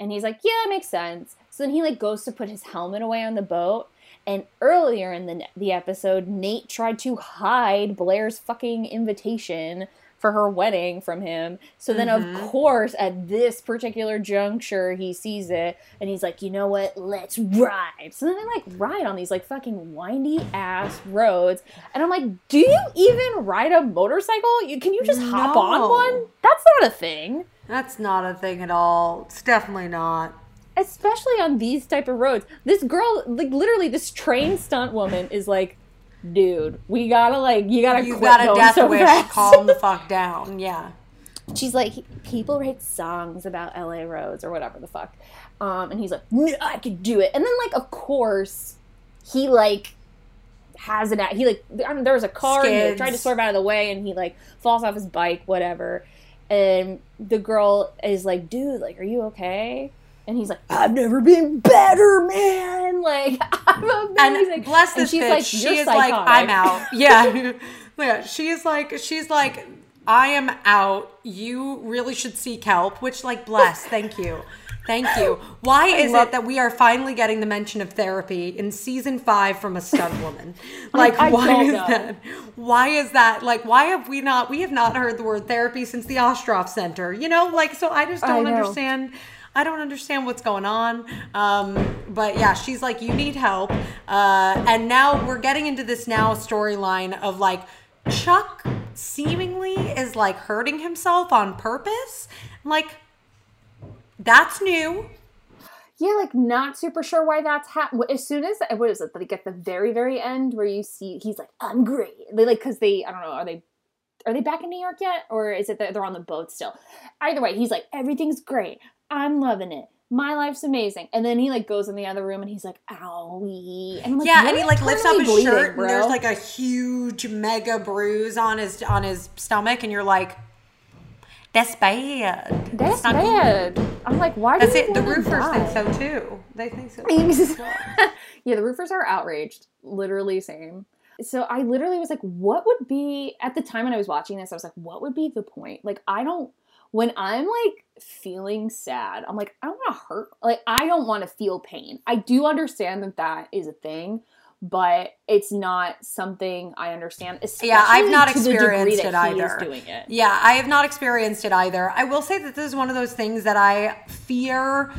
and he's like yeah makes sense. So then he like goes to put his helmet away on the boat and earlier in the the episode, Nate tried to hide Blair's fucking invitation for her wedding from him. So then, of mm-hmm. course, at this particular juncture, he sees it and he's like, "You know what? Let's ride." So then they like ride on these like fucking windy ass roads, and I'm like, "Do you even ride a motorcycle? You can you just hop on one? That's not a thing." That's not a thing at all. It's definitely not. Especially on these type of roads. This girl, like literally, this train stunt woman is like, dude, we gotta like, you gotta You quit got a death so wish. fast. Calm the fuck down. Yeah. She's like, people write songs about LA roads or whatever the fuck, um, and he's like, no, I could do it. And then like, of course, he like has an he like I mean, there was a car and he tried to swerve out of the way and he like falls off his bike, whatever. And the girl is like, dude, like, are you okay? And he's like, I've never been better, man. Like, I'm amazing. And bless And this she's bitch. like, she "You're is like. I'm out. Yeah. yeah. She's like, she's like, I am out. You really should seek help. Which, like, bless. Thank you. Thank you. Why is love- it that we are finally getting the mention of therapy in season five from a stunt woman? Like, I why is know. that? Why is that? Like, why have we not? We have not heard the word therapy since the Ostroff Center. You know, like, so I just don't understand. I don't understand what's going on. Um, but yeah, she's like, you need help. Uh, and now we're getting into this now storyline of like Chuck seemingly is like hurting himself on purpose. Like, that's new. Yeah, like not super sure why that's happening. As soon as what is it? Like at the very very end where you see he's like, "I'm great." They like because they I don't know are they are they back in New York yet or is it that they're on the boat still? Either way, he's like, "Everything's great. I'm loving it. My life's amazing." And then he like goes in the other room and he's like, "Owie!" And like, Yeah, and he like lifts up his bleeding, shirt and there's like a huge mega bruise on his on his stomach, and you're like, That's bad. That's bad. I'm like, why That's it. The roofers die? think so too. They think so. yeah, the roofers are outraged. Literally same. So I literally was like, what would be at the time when I was watching this, I was like, what would be the point? Like, I don't when I'm like feeling sad, I'm like, I don't want to hurt. Like, I don't want to feel pain. I do understand that that is a thing, but it's not something I understand. Especially Yeah, I've not experienced it either. doing it. Yeah, I have not experienced it either. I will say that this is one of those things that I fear.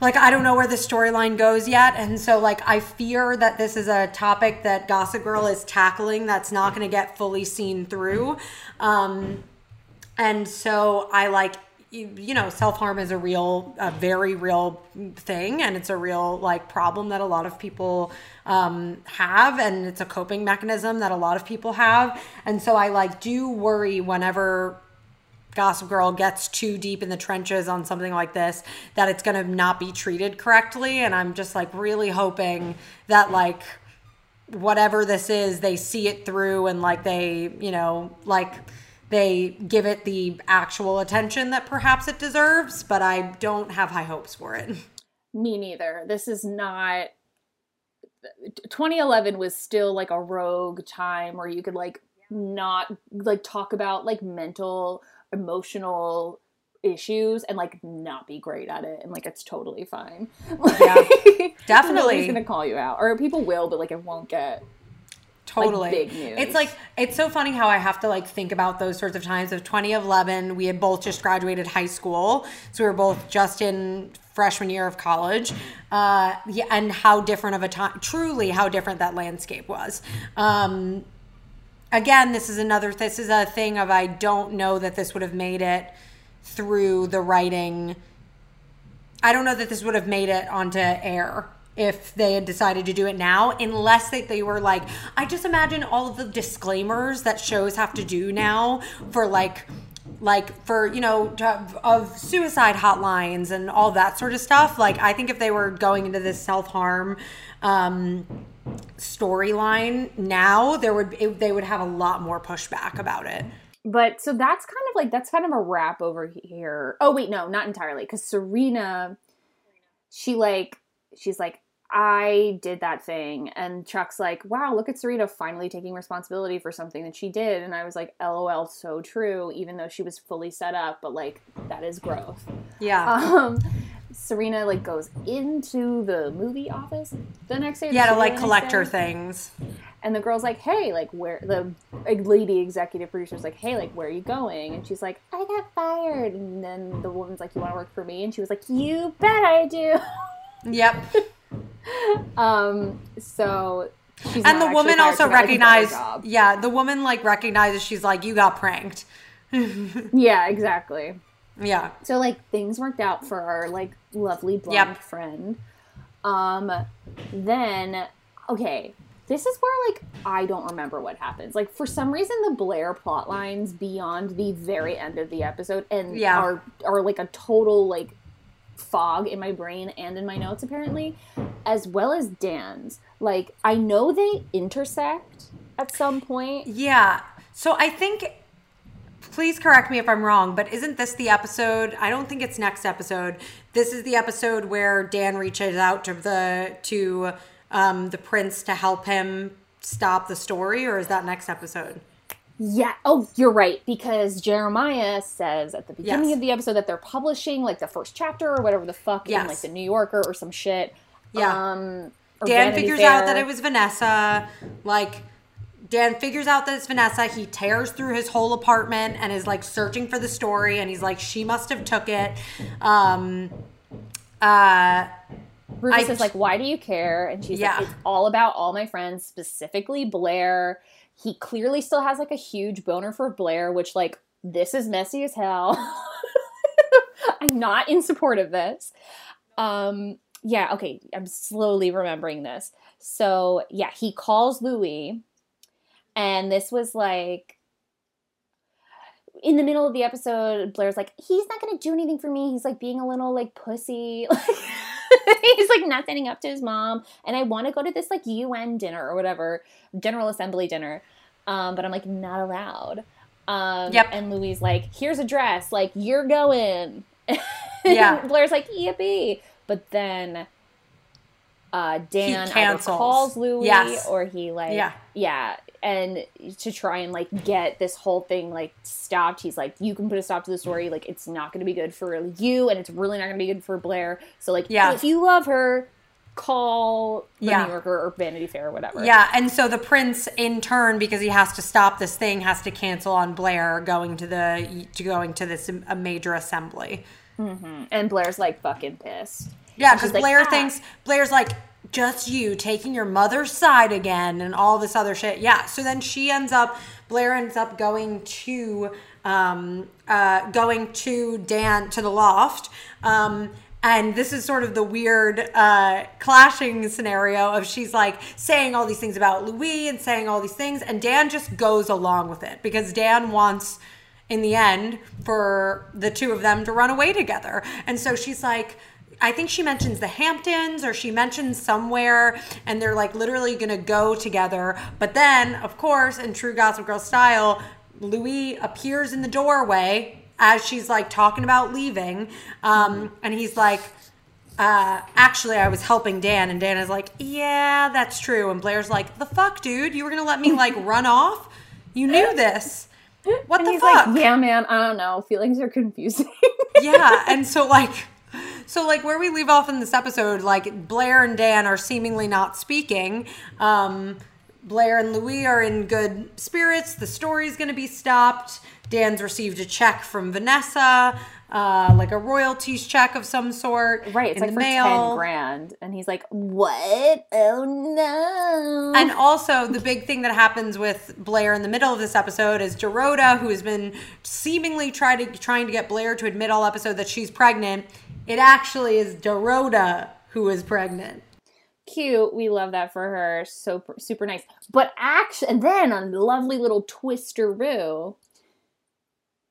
Like, I don't know where the storyline goes yet. And so, like, I fear that this is a topic that Gossip Girl is tackling that's not going to get fully seen through. Um, and so I like, you, know, self harm is a real, a very real thing. And it's a real, like, problem that a lot of people um, have. And it's a coping mechanism that a lot of people have. And so I, like, do worry whenever Gossip Girl gets too deep in the trenches on something like this that it's going to not be treated correctly. And I'm just like really hoping that, like, whatever this is, they see it through and, like, they, you know, like, they give it the actual attention that perhaps it deserves. But I don't have high hopes for it. Me neither. This is not. 2011 was still like a rogue time where you could like not like talk about like mental, emotional issues and like not be great at it and like it's totally fine. Yeah, definitely. Nobody's gonna call you out, or people will, but like it won't get. Totally. big news. it's like it's so funny how i have to like think about those sorts of times of 2011 we had both just graduated high school so we were both just in freshman year of college uh yeah and how different of a time truly how different that landscape was. Um again this is another this is a thing of i don't know that this would have made it through the writing. I don't know that this would have made it onto air if they had decided to do it now, unless they, they were like, I just imagine all of the disclaimers that shows have to do now for like, like for you know to- of suicide hotlines and all that sort of stuff. Like, I think if they were going into this self harm um, storyline now, there would it, they would have a lot more pushback about it. But so that's kind of like that's kind of a wrap over here. Oh wait, no, not entirely, because Serena, she like she's like I did that thing, and Chuck's like, wow, look at Serena finally taking responsibility for something that she did, and I was like, lol, so true, even though she was fully set up, but like that is growth. Yeah. Um, Serena like goes into the movie office the next day. yeah, to like collect her things. And the girl's like, "Hey, like where the like, lady executive producer's like, "Hey, like where are you going?" And she's like, "I got fired." And then the woman's like, "You want to work for me?" And she was like, "You bet I do." Yep. Um, so she's and the woman also she got, like, a better recognized yeah the woman like recognizes she's like you got pranked Yeah, exactly. yeah So like things worked out for our like lovely blonde Yep. friend. Um then okay, this is where like I don't remember what happens. Like for some reason the Blair plot lines beyond the very end of the episode and Yeah. are are like a total like fog in my brain and in my notes apparently, as well as Dan's. Like I know they intersect at some point. yeah so i think please correct me if i'm wrong but isn't this the episode i don't think it's next episode this is the episode where dan reaches out to the to um the prince to help him stop the story or is that next episode Yeah. Oh, you're right because Jeremiah says at the beginning Yes. of the episode that they're publishing like the first chapter or whatever the fuck in like the New Yorker or some shit. Yeah. Um, Dan Vanity figures Fair. out that it was Vanessa. Like, Dan figures out that it's Vanessa. He tears through his whole apartment and is like searching for the story. And he's like, she must have took it. Um, uh, Rufus I- is like, "Why do you care?" And she's Yeah. like, "It's all about all my friends, specifically Blair." He clearly still has like a huge boner for Blair, which like this is messy as hell. I'm not in support of this. Um, yeah, okay, I'm slowly remembering this. So yeah, he calls Louis, and this was like in the middle of the episode, Blair's like, he's not gonna do anything for me. He's like being a little like pussy. he's like not standing up to his mom. And I want to go to this like UN dinner or whatever, General Assembly dinner. Um, but I'm like not allowed. Um, Yep. And Louis like, here's a dress. Like, you're going. Yeah. Blair's like, yippee. But then uh, Dan either calls Louis Yes. or he like, Yeah. yeah. And to try and like get this whole thing like stopped, he's like, you can put a stop to the story. Like, it's not going to be good for you, and it's really not going to be good for Blair. So like, Yeah. if you love her, call the Yeah. New Yorker or Vanity Fair or whatever. Yeah, and so the prince, in turn, because he has to stop this thing, has to cancel on Blair going to the to going to this a major assembly. And Blair's like fucking pissed. Yeah, because like, Blair "Ah." thinks Blair's like just you taking your mother's side again and all this other shit. Yeah, so then she ends up Blair ends up going to um uh going to Dan to the loft. Um and this is sort of the weird uh, clashing scenario of she's like saying all these things about Louis and saying all these things, and Dan just goes along with it because Dan wants in the end for the two of them to run away together. And so she's like, I think she mentions the Hamptons or she mentions somewhere, and they're like literally gonna go together. But then, of course, in true Gossip Girl style, Louis appears in the doorway as she's like talking about leaving. Um, and he's like, uh, actually, I was helping Dan, and Dan is like, yeah, that's true. And Blair's like, the fuck, dude? You were gonna let me like run off? You knew this. What And the he's fuck? like, yeah, man, I don't know. Feelings are confusing. yeah and so like so like where we leave off in this episode like blair and dan are seemingly not speaking um blair and louis are in good spirits the story's gonna be stopped dan's received a check from vanessa uh like a royalties check of some sort right. It's in like the for mail. 10 grand. And he's like, what? Oh, no. And also, the big thing that happens with Blair in the middle of this episode is Dorota, who has been seemingly try to, trying to get Blair to admit all episode that she's pregnant. It actually is Dorota who is pregnant. cute. We love that for her. So super nice. But actually, and then on lovely little twisteroo,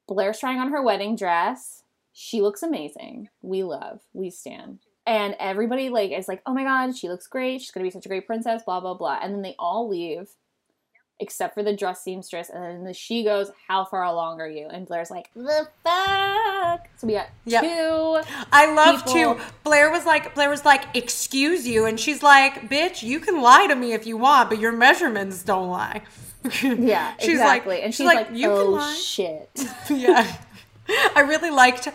Blair's trying on her wedding dress. She looks amazing. We love. We stand. And everybody like is like, oh my god, she looks great. She's gonna be such a great princess. Blah blah blah. And then they all leave, except for the dress seamstress. And then the, she goes, "How far along are you?" And Blair's like, "The fuck." So we got Yep. two. I love People- too. Blair was like, Blair was like, excuse you, and she's like, bitch, you can lie to me if you want, but your measurements don't lie. Yeah, she's exactly. like, and she's like, you "Oh can lie. shit." yeah. I really liked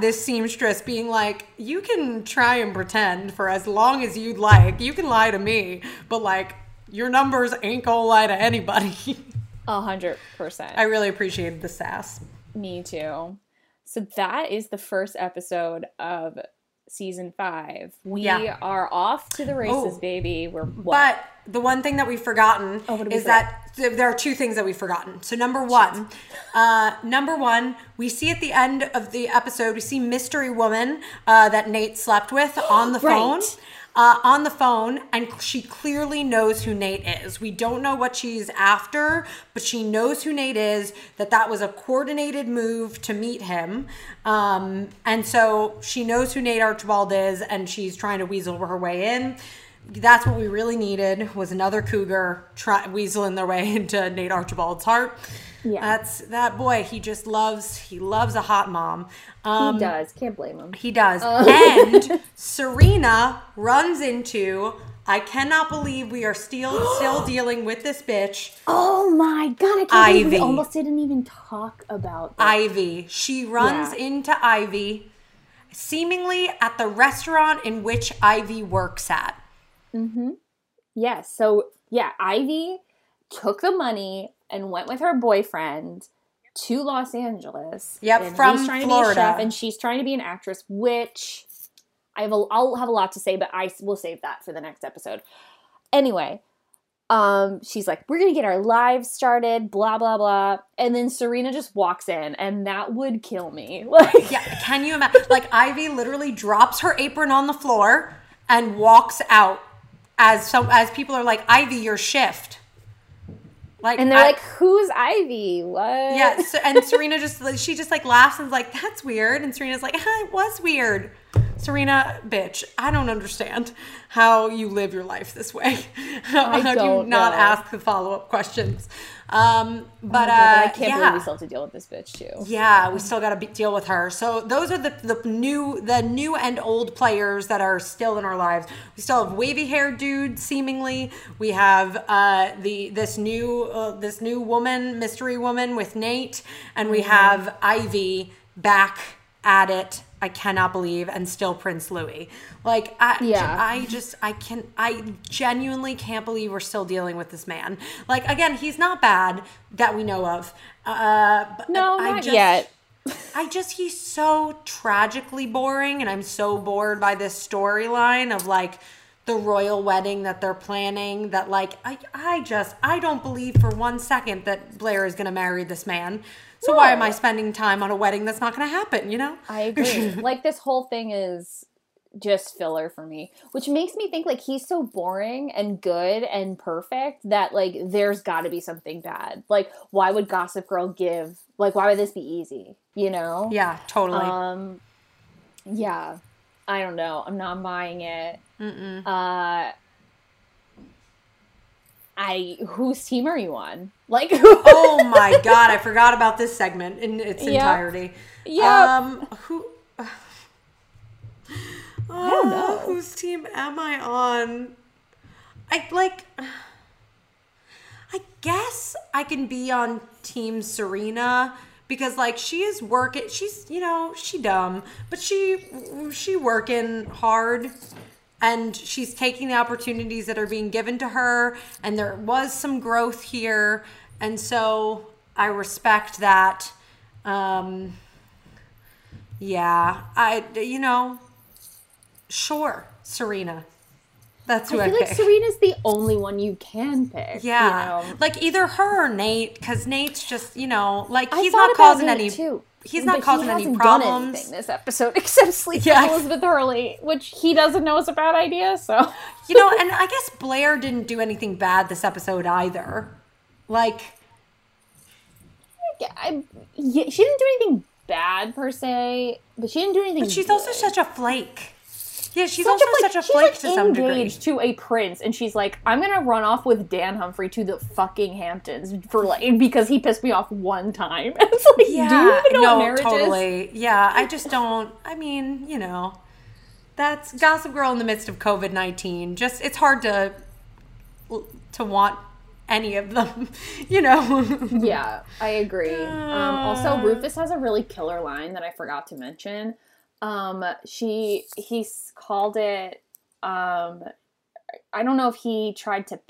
this seamstress being like, you can try and pretend for as long as you'd like. You can lie to me, but like, your numbers ain't gonna lie to anybody. A hundred percent. I really appreciated the sass. Me too. So that is the first episode of season five. We Yeah. are off to the races, Oh. baby. We're what? But the one thing that we've forgotten Oh, we is forget? that th- there are two things that we've forgotten. So number one, uh, number one, we see at the end of the episode, we see mystery woman uh, that Nate slept with on the Right. phone. Uh, on the phone, and she clearly knows who Nate is. We don't know what she's after, but she knows who Nate is. That that was a coordinated move to meet him, um, and so she knows who Nate Archibald is, and she's trying to weasel her way in that's what we really needed was another cougar try, weaseling their way into Nate Archibald's heart. Yeah. That's that boy. He just loves he loves a hot mom. Um, he does. Can't blame him. he does. And Serena runs into I cannot believe we are still still dealing with this bitch, Oh my god! I can't believe we almost didn't even talk about. Ivy. She runs Yeah. into Ivy seemingly at the restaurant in which Ivy works at. Mm-hmm. Yes. So yeah, Ivy took the money and went with her boyfriend to Los Angeles. Yep, and from he's trying to Florida. be a chef, and she's trying to be an actress. Which I have. A, I'll have a lot to say, but I will save that for the next episode. Anyway, um, she's like, "We're gonna get our lives started." Blah blah blah, and then Serena just walks in, and that would kill me. Like, Yeah, can you imagine? Like Ivy literally drops her apron on the floor and walks out as some as people are like, Ivy, your shift. Like, and they're I- like, "Who's Ivy? What?" yeah. So, and Serena just like, she just like laughs and's like, that's weird. And Serena's like, ah, it was weird. Serena, bitch, I don't understand how you live your life this way. how do you not know. ask the follow up questions? Um, but, Oh, uh, but I can't yeah. believe we still have to deal with this bitch too. Yeah, we still got to deal with her. So those are the the new the new and old players that are still in our lives. We still have wavy haired dude seemingly. We have uh, the this new uh, this new woman mystery woman with Nate, and we have Ivy back at it. I cannot believe, and still Prince Louis. Like I, Yeah. I just I can I genuinely can't believe we're still dealing with this man. Like again, he's not bad that we know of. Uh, but No, I not just- yet. I just he's so tragically boring, and I'm so bored by this storyline of like the royal wedding that they're planning. That like I I just I don't believe for one second that Blair is gonna marry this man. So why am I spending time on a wedding that's not gonna happen? You know? I agree. like this whole thing is just filler for me, which makes me think like he's so boring and good and perfect that like there's got to be something bad. Like why would Gossip Girl give like why would this be easy? You know? Yeah, totally. Um yeah. I don't know. I'm not buying it. Uh I whose team are you on? Like oh my god, I forgot about this segment in its Yep. entirety. Yeah. Um, who? I don't know. whose team am I on? I like. I guess I can be on Team Serena because like she is working. She's you know she dumb, but she she working hard and she's taking the opportunities that are being given to her and there was some growth here and so i respect that um yeah i you know sure serena that's who I i, feel like Serena's the only one you can pick. yeah You know? like either her or nate because nate's just you know like I he's not causing Nate, any too. He's not But causing he any problems this episode except sleep Yeah. with Elizabeth Hurley, which he doesn't know is a bad idea. So you know, and I guess Blair didn't do anything bad this episode either. Like, yeah, I, she didn't do anything bad per se, but she didn't do anything. but she's also such a flake. Yeah, she's Such also a such a She's, flake like, to some degree. engaged to a prince, and she's like, "I'm gonna run off with Dan Humphrey to the fucking Hamptons for like because he pissed me off one time." it's like, do you Yeah, know no, what marriage is? totally. Yeah, I just don't. I mean, you know, that's Gossip Girl in the midst of COVID nineteen. Just it's hard to to want any of them. You know. Yeah, I agree. Um, also, Rufus has a really killer line that I forgot to mention. Um, she he's called it. Um, I don't know if he tried to.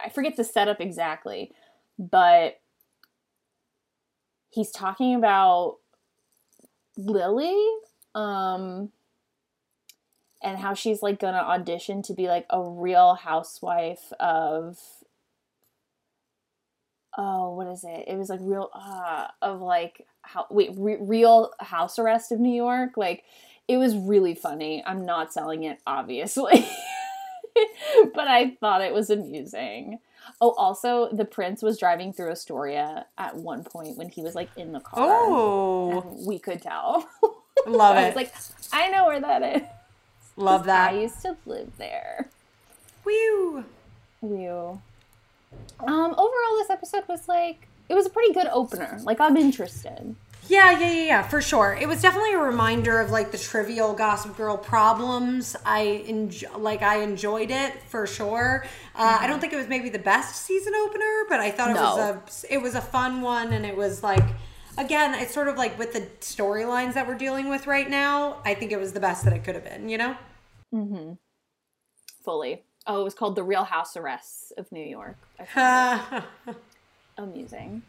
I forget the setup exactly, but he's talking about Lily. Um, and how she's like gonna audition to be like a real housewife of oh what is it it was like real uh of like how wait re- real house arrest of new york like it was really funny i'm not selling it obviously but i thought it was amusing oh also the prince was driving through astoria at one point when he was like in the car oh, and we could tell love i it. was like i know where that is love that. i used to live there Whew. Ew. Um, overall, this episode was like it was a pretty good opener. Like I'm interested. Yeah, yeah, yeah, yeah, for sure. It was definitely a reminder of like the trivial Gossip Girl problems. I enjoy, like, I enjoyed it for sure. Uh, I don't think it was maybe the best season opener, but I thought it No. was a it was a fun one, and it was like, again, it's sort of like with the storylines that we're dealing with right now. I think it was the best that it could have been. You know? Mm-hmm. Fully. Oh, it was called The Real House Arrests of New York. I found it amusing.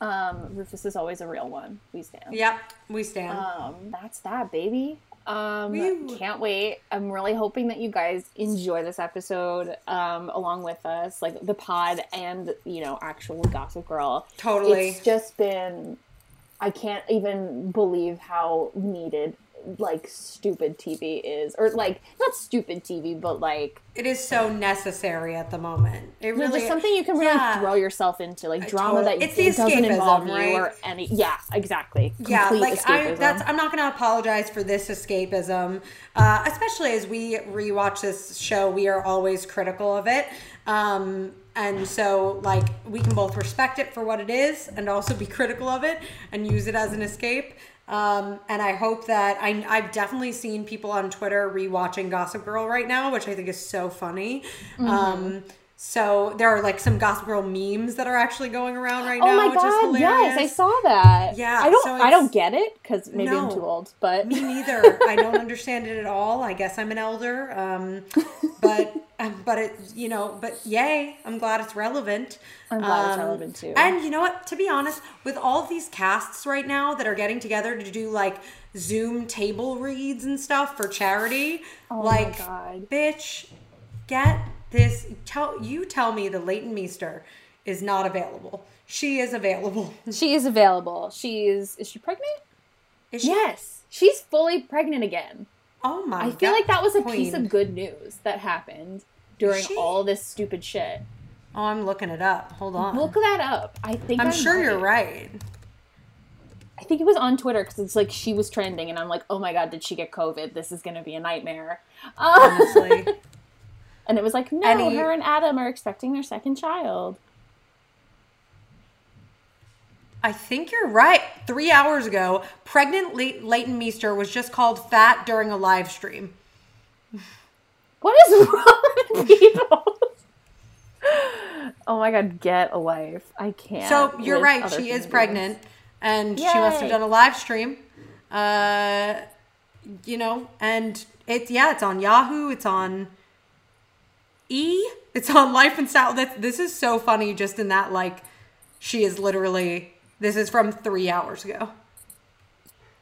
Um, Rufus is always a real one. We stand. yep, we stand. Um, that's that, baby. Um, Woo. can't wait. I'm really hoping that you guys enjoy this episode um, along with us, like the pod and you know actual Gossip Girl. Totally. It's just been. I can't even believe how needed like stupid TV is, or like not stupid TV, but like it is so necessary at the moment. It really just something you can really yeah. throw yourself into, like drama totally- that it's it doesn't involve you or any. Yeah, exactly. yeah Complete like I, that's I'm not gonna apologize for this escapism uh, especially as we rewatch this show we are always critical of it Um, and so, like, we can both respect it for what it is and also be critical of it and use it as an escape. Um, and I hope that I, I've definitely seen people on Twitter rewatching Gossip Girl right now, which I think is so funny. Mm-hmm. Um, so there are like some Gossip Girl memes that are actually going around right now. Oh now, my which is god! hilarious. Yes, I saw that. Yeah, I don't. so I don't get it because maybe I'm too old. But Me neither. I don't understand it at all. I guess I'm an elder. Um, but um, but it you know but yay! I'm glad it's relevant. I'm glad it's Um, relevant, too. And you know what? To be honest, with all these casts right now that are getting together to do like Zoom table reads and stuff for charity, Oh my like God. bitch, get this. Tell you tell me the Leighton Meester is not available. She is available. she is available. She's is she pregnant? Is she? Yes, she's fully pregnant again. Oh my! I feel God, like that was a piece of good news that happened during she? all this stupid shit. Oh, I'm looking it up. Hold on. Look that up. I think I'm sure you're right. I think it was on Twitter because it's like she was trending, and I'm like, oh my god, did she get COVID? This is gonna be a nightmare. Uh, Honestly, and it was like, no, Any- her and Adam are expecting their second child. I think you're right. Three hours ago, pregnant Le- Leighton Meester was just called fat during a live stream. What is wrong with people? oh my god, get a life. I can't. So you're right. She is pregnant, and she must have done a live stream. Uh, you know, and it's yeah, it's on Yahoo. It's on E. It's on Life and Style. That's this is so funny. Just in that, like, she is literally. This is from three hours ago.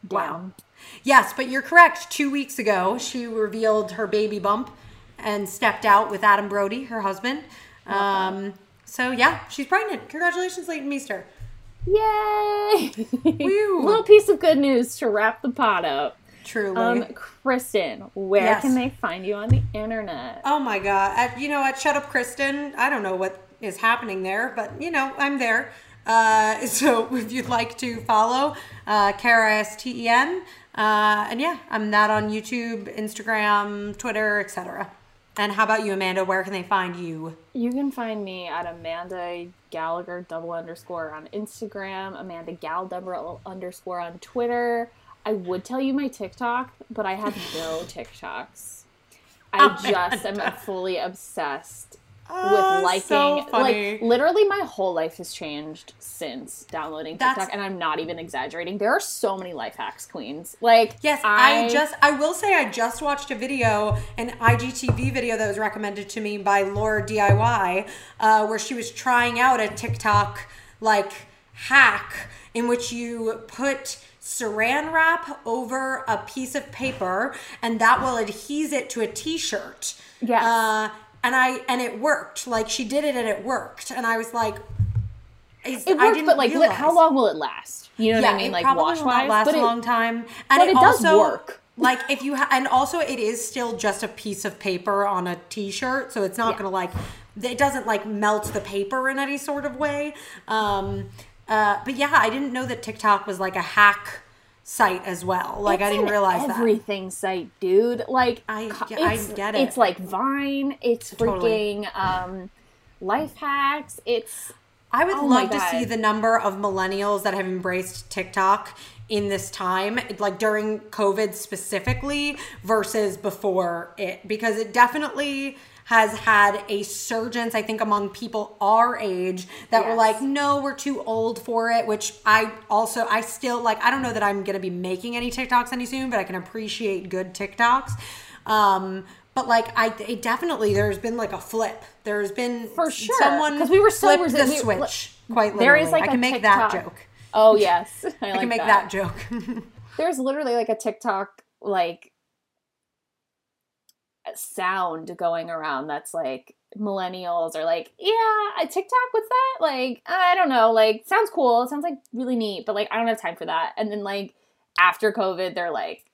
Down. Yes, but you're correct. Two weeks ago, she revealed her baby bump and stepped out with Adam Brody, her husband. Um, so yeah, she's pregnant. Congratulations, Leighton Meester. Yay! Woo. Little piece of good news to wrap the pot up. Truly. Um, Kristen, where Yes. can they find you on the internet? oh my god. At, you know, at Shut Up Kristen, I don't know what is happening there, but you know, I'm there. Uh, so if you'd like to follow, uh, Kara S T E N, uh, and yeah, I'm that on YouTube, Instagram, Twitter, etc. And how about you, Amanda? Where can they find you? You can find me at Amanda Gallagher double underscore on Instagram, Amanda Gal double underscore on Twitter. I would tell you my TikTok, but I have no TikToks. I just am fully obsessed Oh, with liking so like literally my whole life has changed since downloading TikTok That's- and I'm not even exaggerating. There are so many life hacks queens. Like Yes, I, just I will say I just watched a video, an IGTV video that was recommended to me by LaurDIY, uh, where she was trying out a TikTok like hack in which you put saran wrap over a piece of paper and that will adhese it to a t-shirt. Yes. Uh, and I and it worked. Like she did it and it worked. And I was like it didn't but like li- realize. how long will it last? You know what I mean? Like probably wash not wise, last but a long time. And but it, it does also work. like if you ha- and also it is still just a piece of paper on a t-shirt, so it's not Yeah. gonna like it doesn't like melt the paper in any sort of way. Um, uh, but yeah, I didn't know that TikTok was like a hack site as well. Like I didn't realize that. everything site, dude. Like I- I get it. It's like Vine. It's Totally. freaking um, life hacks. It's I would Oh love to see the number of millennials that have embraced TikTok in this time, like during COVID specifically, versus before it, because it definitely has had a surgence, I think, among people our age that were like, no, we're too old for it, which I also, I still like, I don't know that I'm going to be making any TikToks any soon, but I can appreciate good TikToks. Um, but like I, it definitely there's been like a flip. There's been For sure, someone because we were so flipped the we- switch. Quite literally, there is like I can make that joke. oh yes, I, I like can make that, joke. There's literally like a TikTok like sound going around that's like millennials are like, yeah, a TikTok, what's that? Like, I don't know, like sounds cool, it sounds like really neat, but like I don't have time for that. And then like after COVID, they're like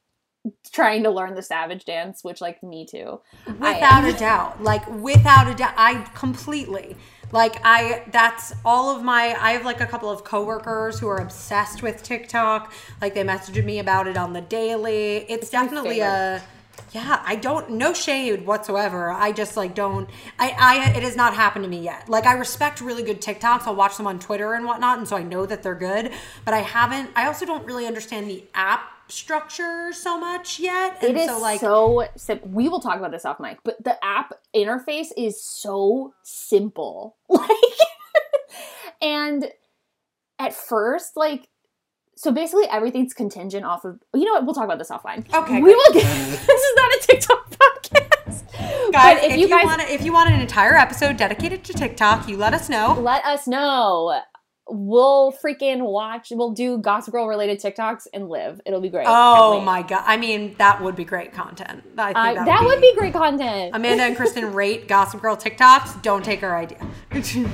trying to learn the savage dance, which like me too. Without a doubt, like without a doubt, I completely like I. That's all of my. I have like a couple of coworkers who are obsessed with TikTok. Like they messaged me about it on the daily. It's, my definitely a. Yeah, I don't no shade whatsoever. I just like don't I I it has not happened to me yet. Like I respect really good TikToks. I'll watch them on Twitter and whatnot, and so I know that they're good. But I haven't I also don't really understand the app structure so much yet. And It is so like so simple. We will talk about this off mic, but the app interface is so simple. Like, and at first, like, so basically everything's contingent off of. You know what? We'll talk about this offline. Okay, we will. Get, this is not a TikTok podcast. guys, but if, you, want if you want an entire episode dedicated to TikTok, you let us know. let us know. We'll freaking watch. We'll do Gossip Girl related TikToks and live. It'll be great. Oh my god! I mean, that would be great content. I think I- that, that would be great content. Amanda and Kristen rate Gossip Girl TikToks. Don't take our idea. Do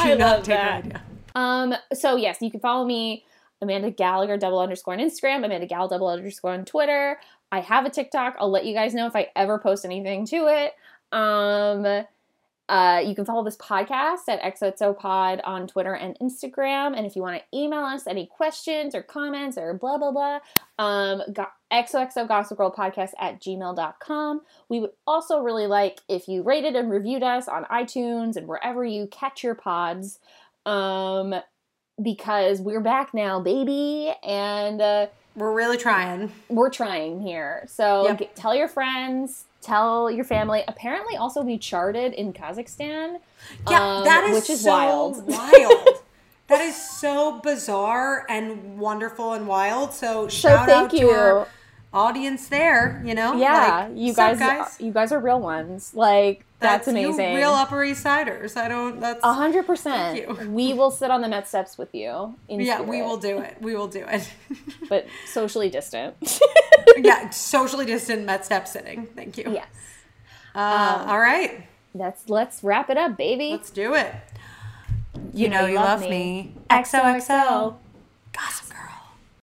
I not love take our that. idea. Um, so yes, you can follow me, Amanda Gallagher double underscore on Instagram, Amanda Gal double underscore on Twitter. I have a TikTok. I'll let you guys know if I ever post anything to it. Um, uh, you can follow this podcast at XOXO Pod on Twitter and Instagram. And if you want to email us any questions or comments or blah, blah, blah, um, go- XOXO Gossip Girl Podcast at gmail.com. We would also really like if you rated and reviewed us on iTunes and wherever you catch your pods. Um, because we're back now, baby, and uh, We're really trying. we're trying here. So Yep. tell your friends, tell your family. Apparently, also we charted in Kazakhstan. Yeah, um, that is which is so wild. wild. That is so bizarre and wonderful and wild. So So shout thank out to you. our audience there. You know, yeah, Like, you sup, guys, you guys are real ones. Like that's, you amazing. real Upper East Siders. I don't. That's A hundred percent. You. We will sit on the Met steps with you. In yeah. We will do it. We will do it. but socially distant. yeah, socially distant Met step sitting. Thank you. yes. Uh, all right, That's let's wrap it up, baby. let's do it. You, know, you love, me. XOXO. Gossip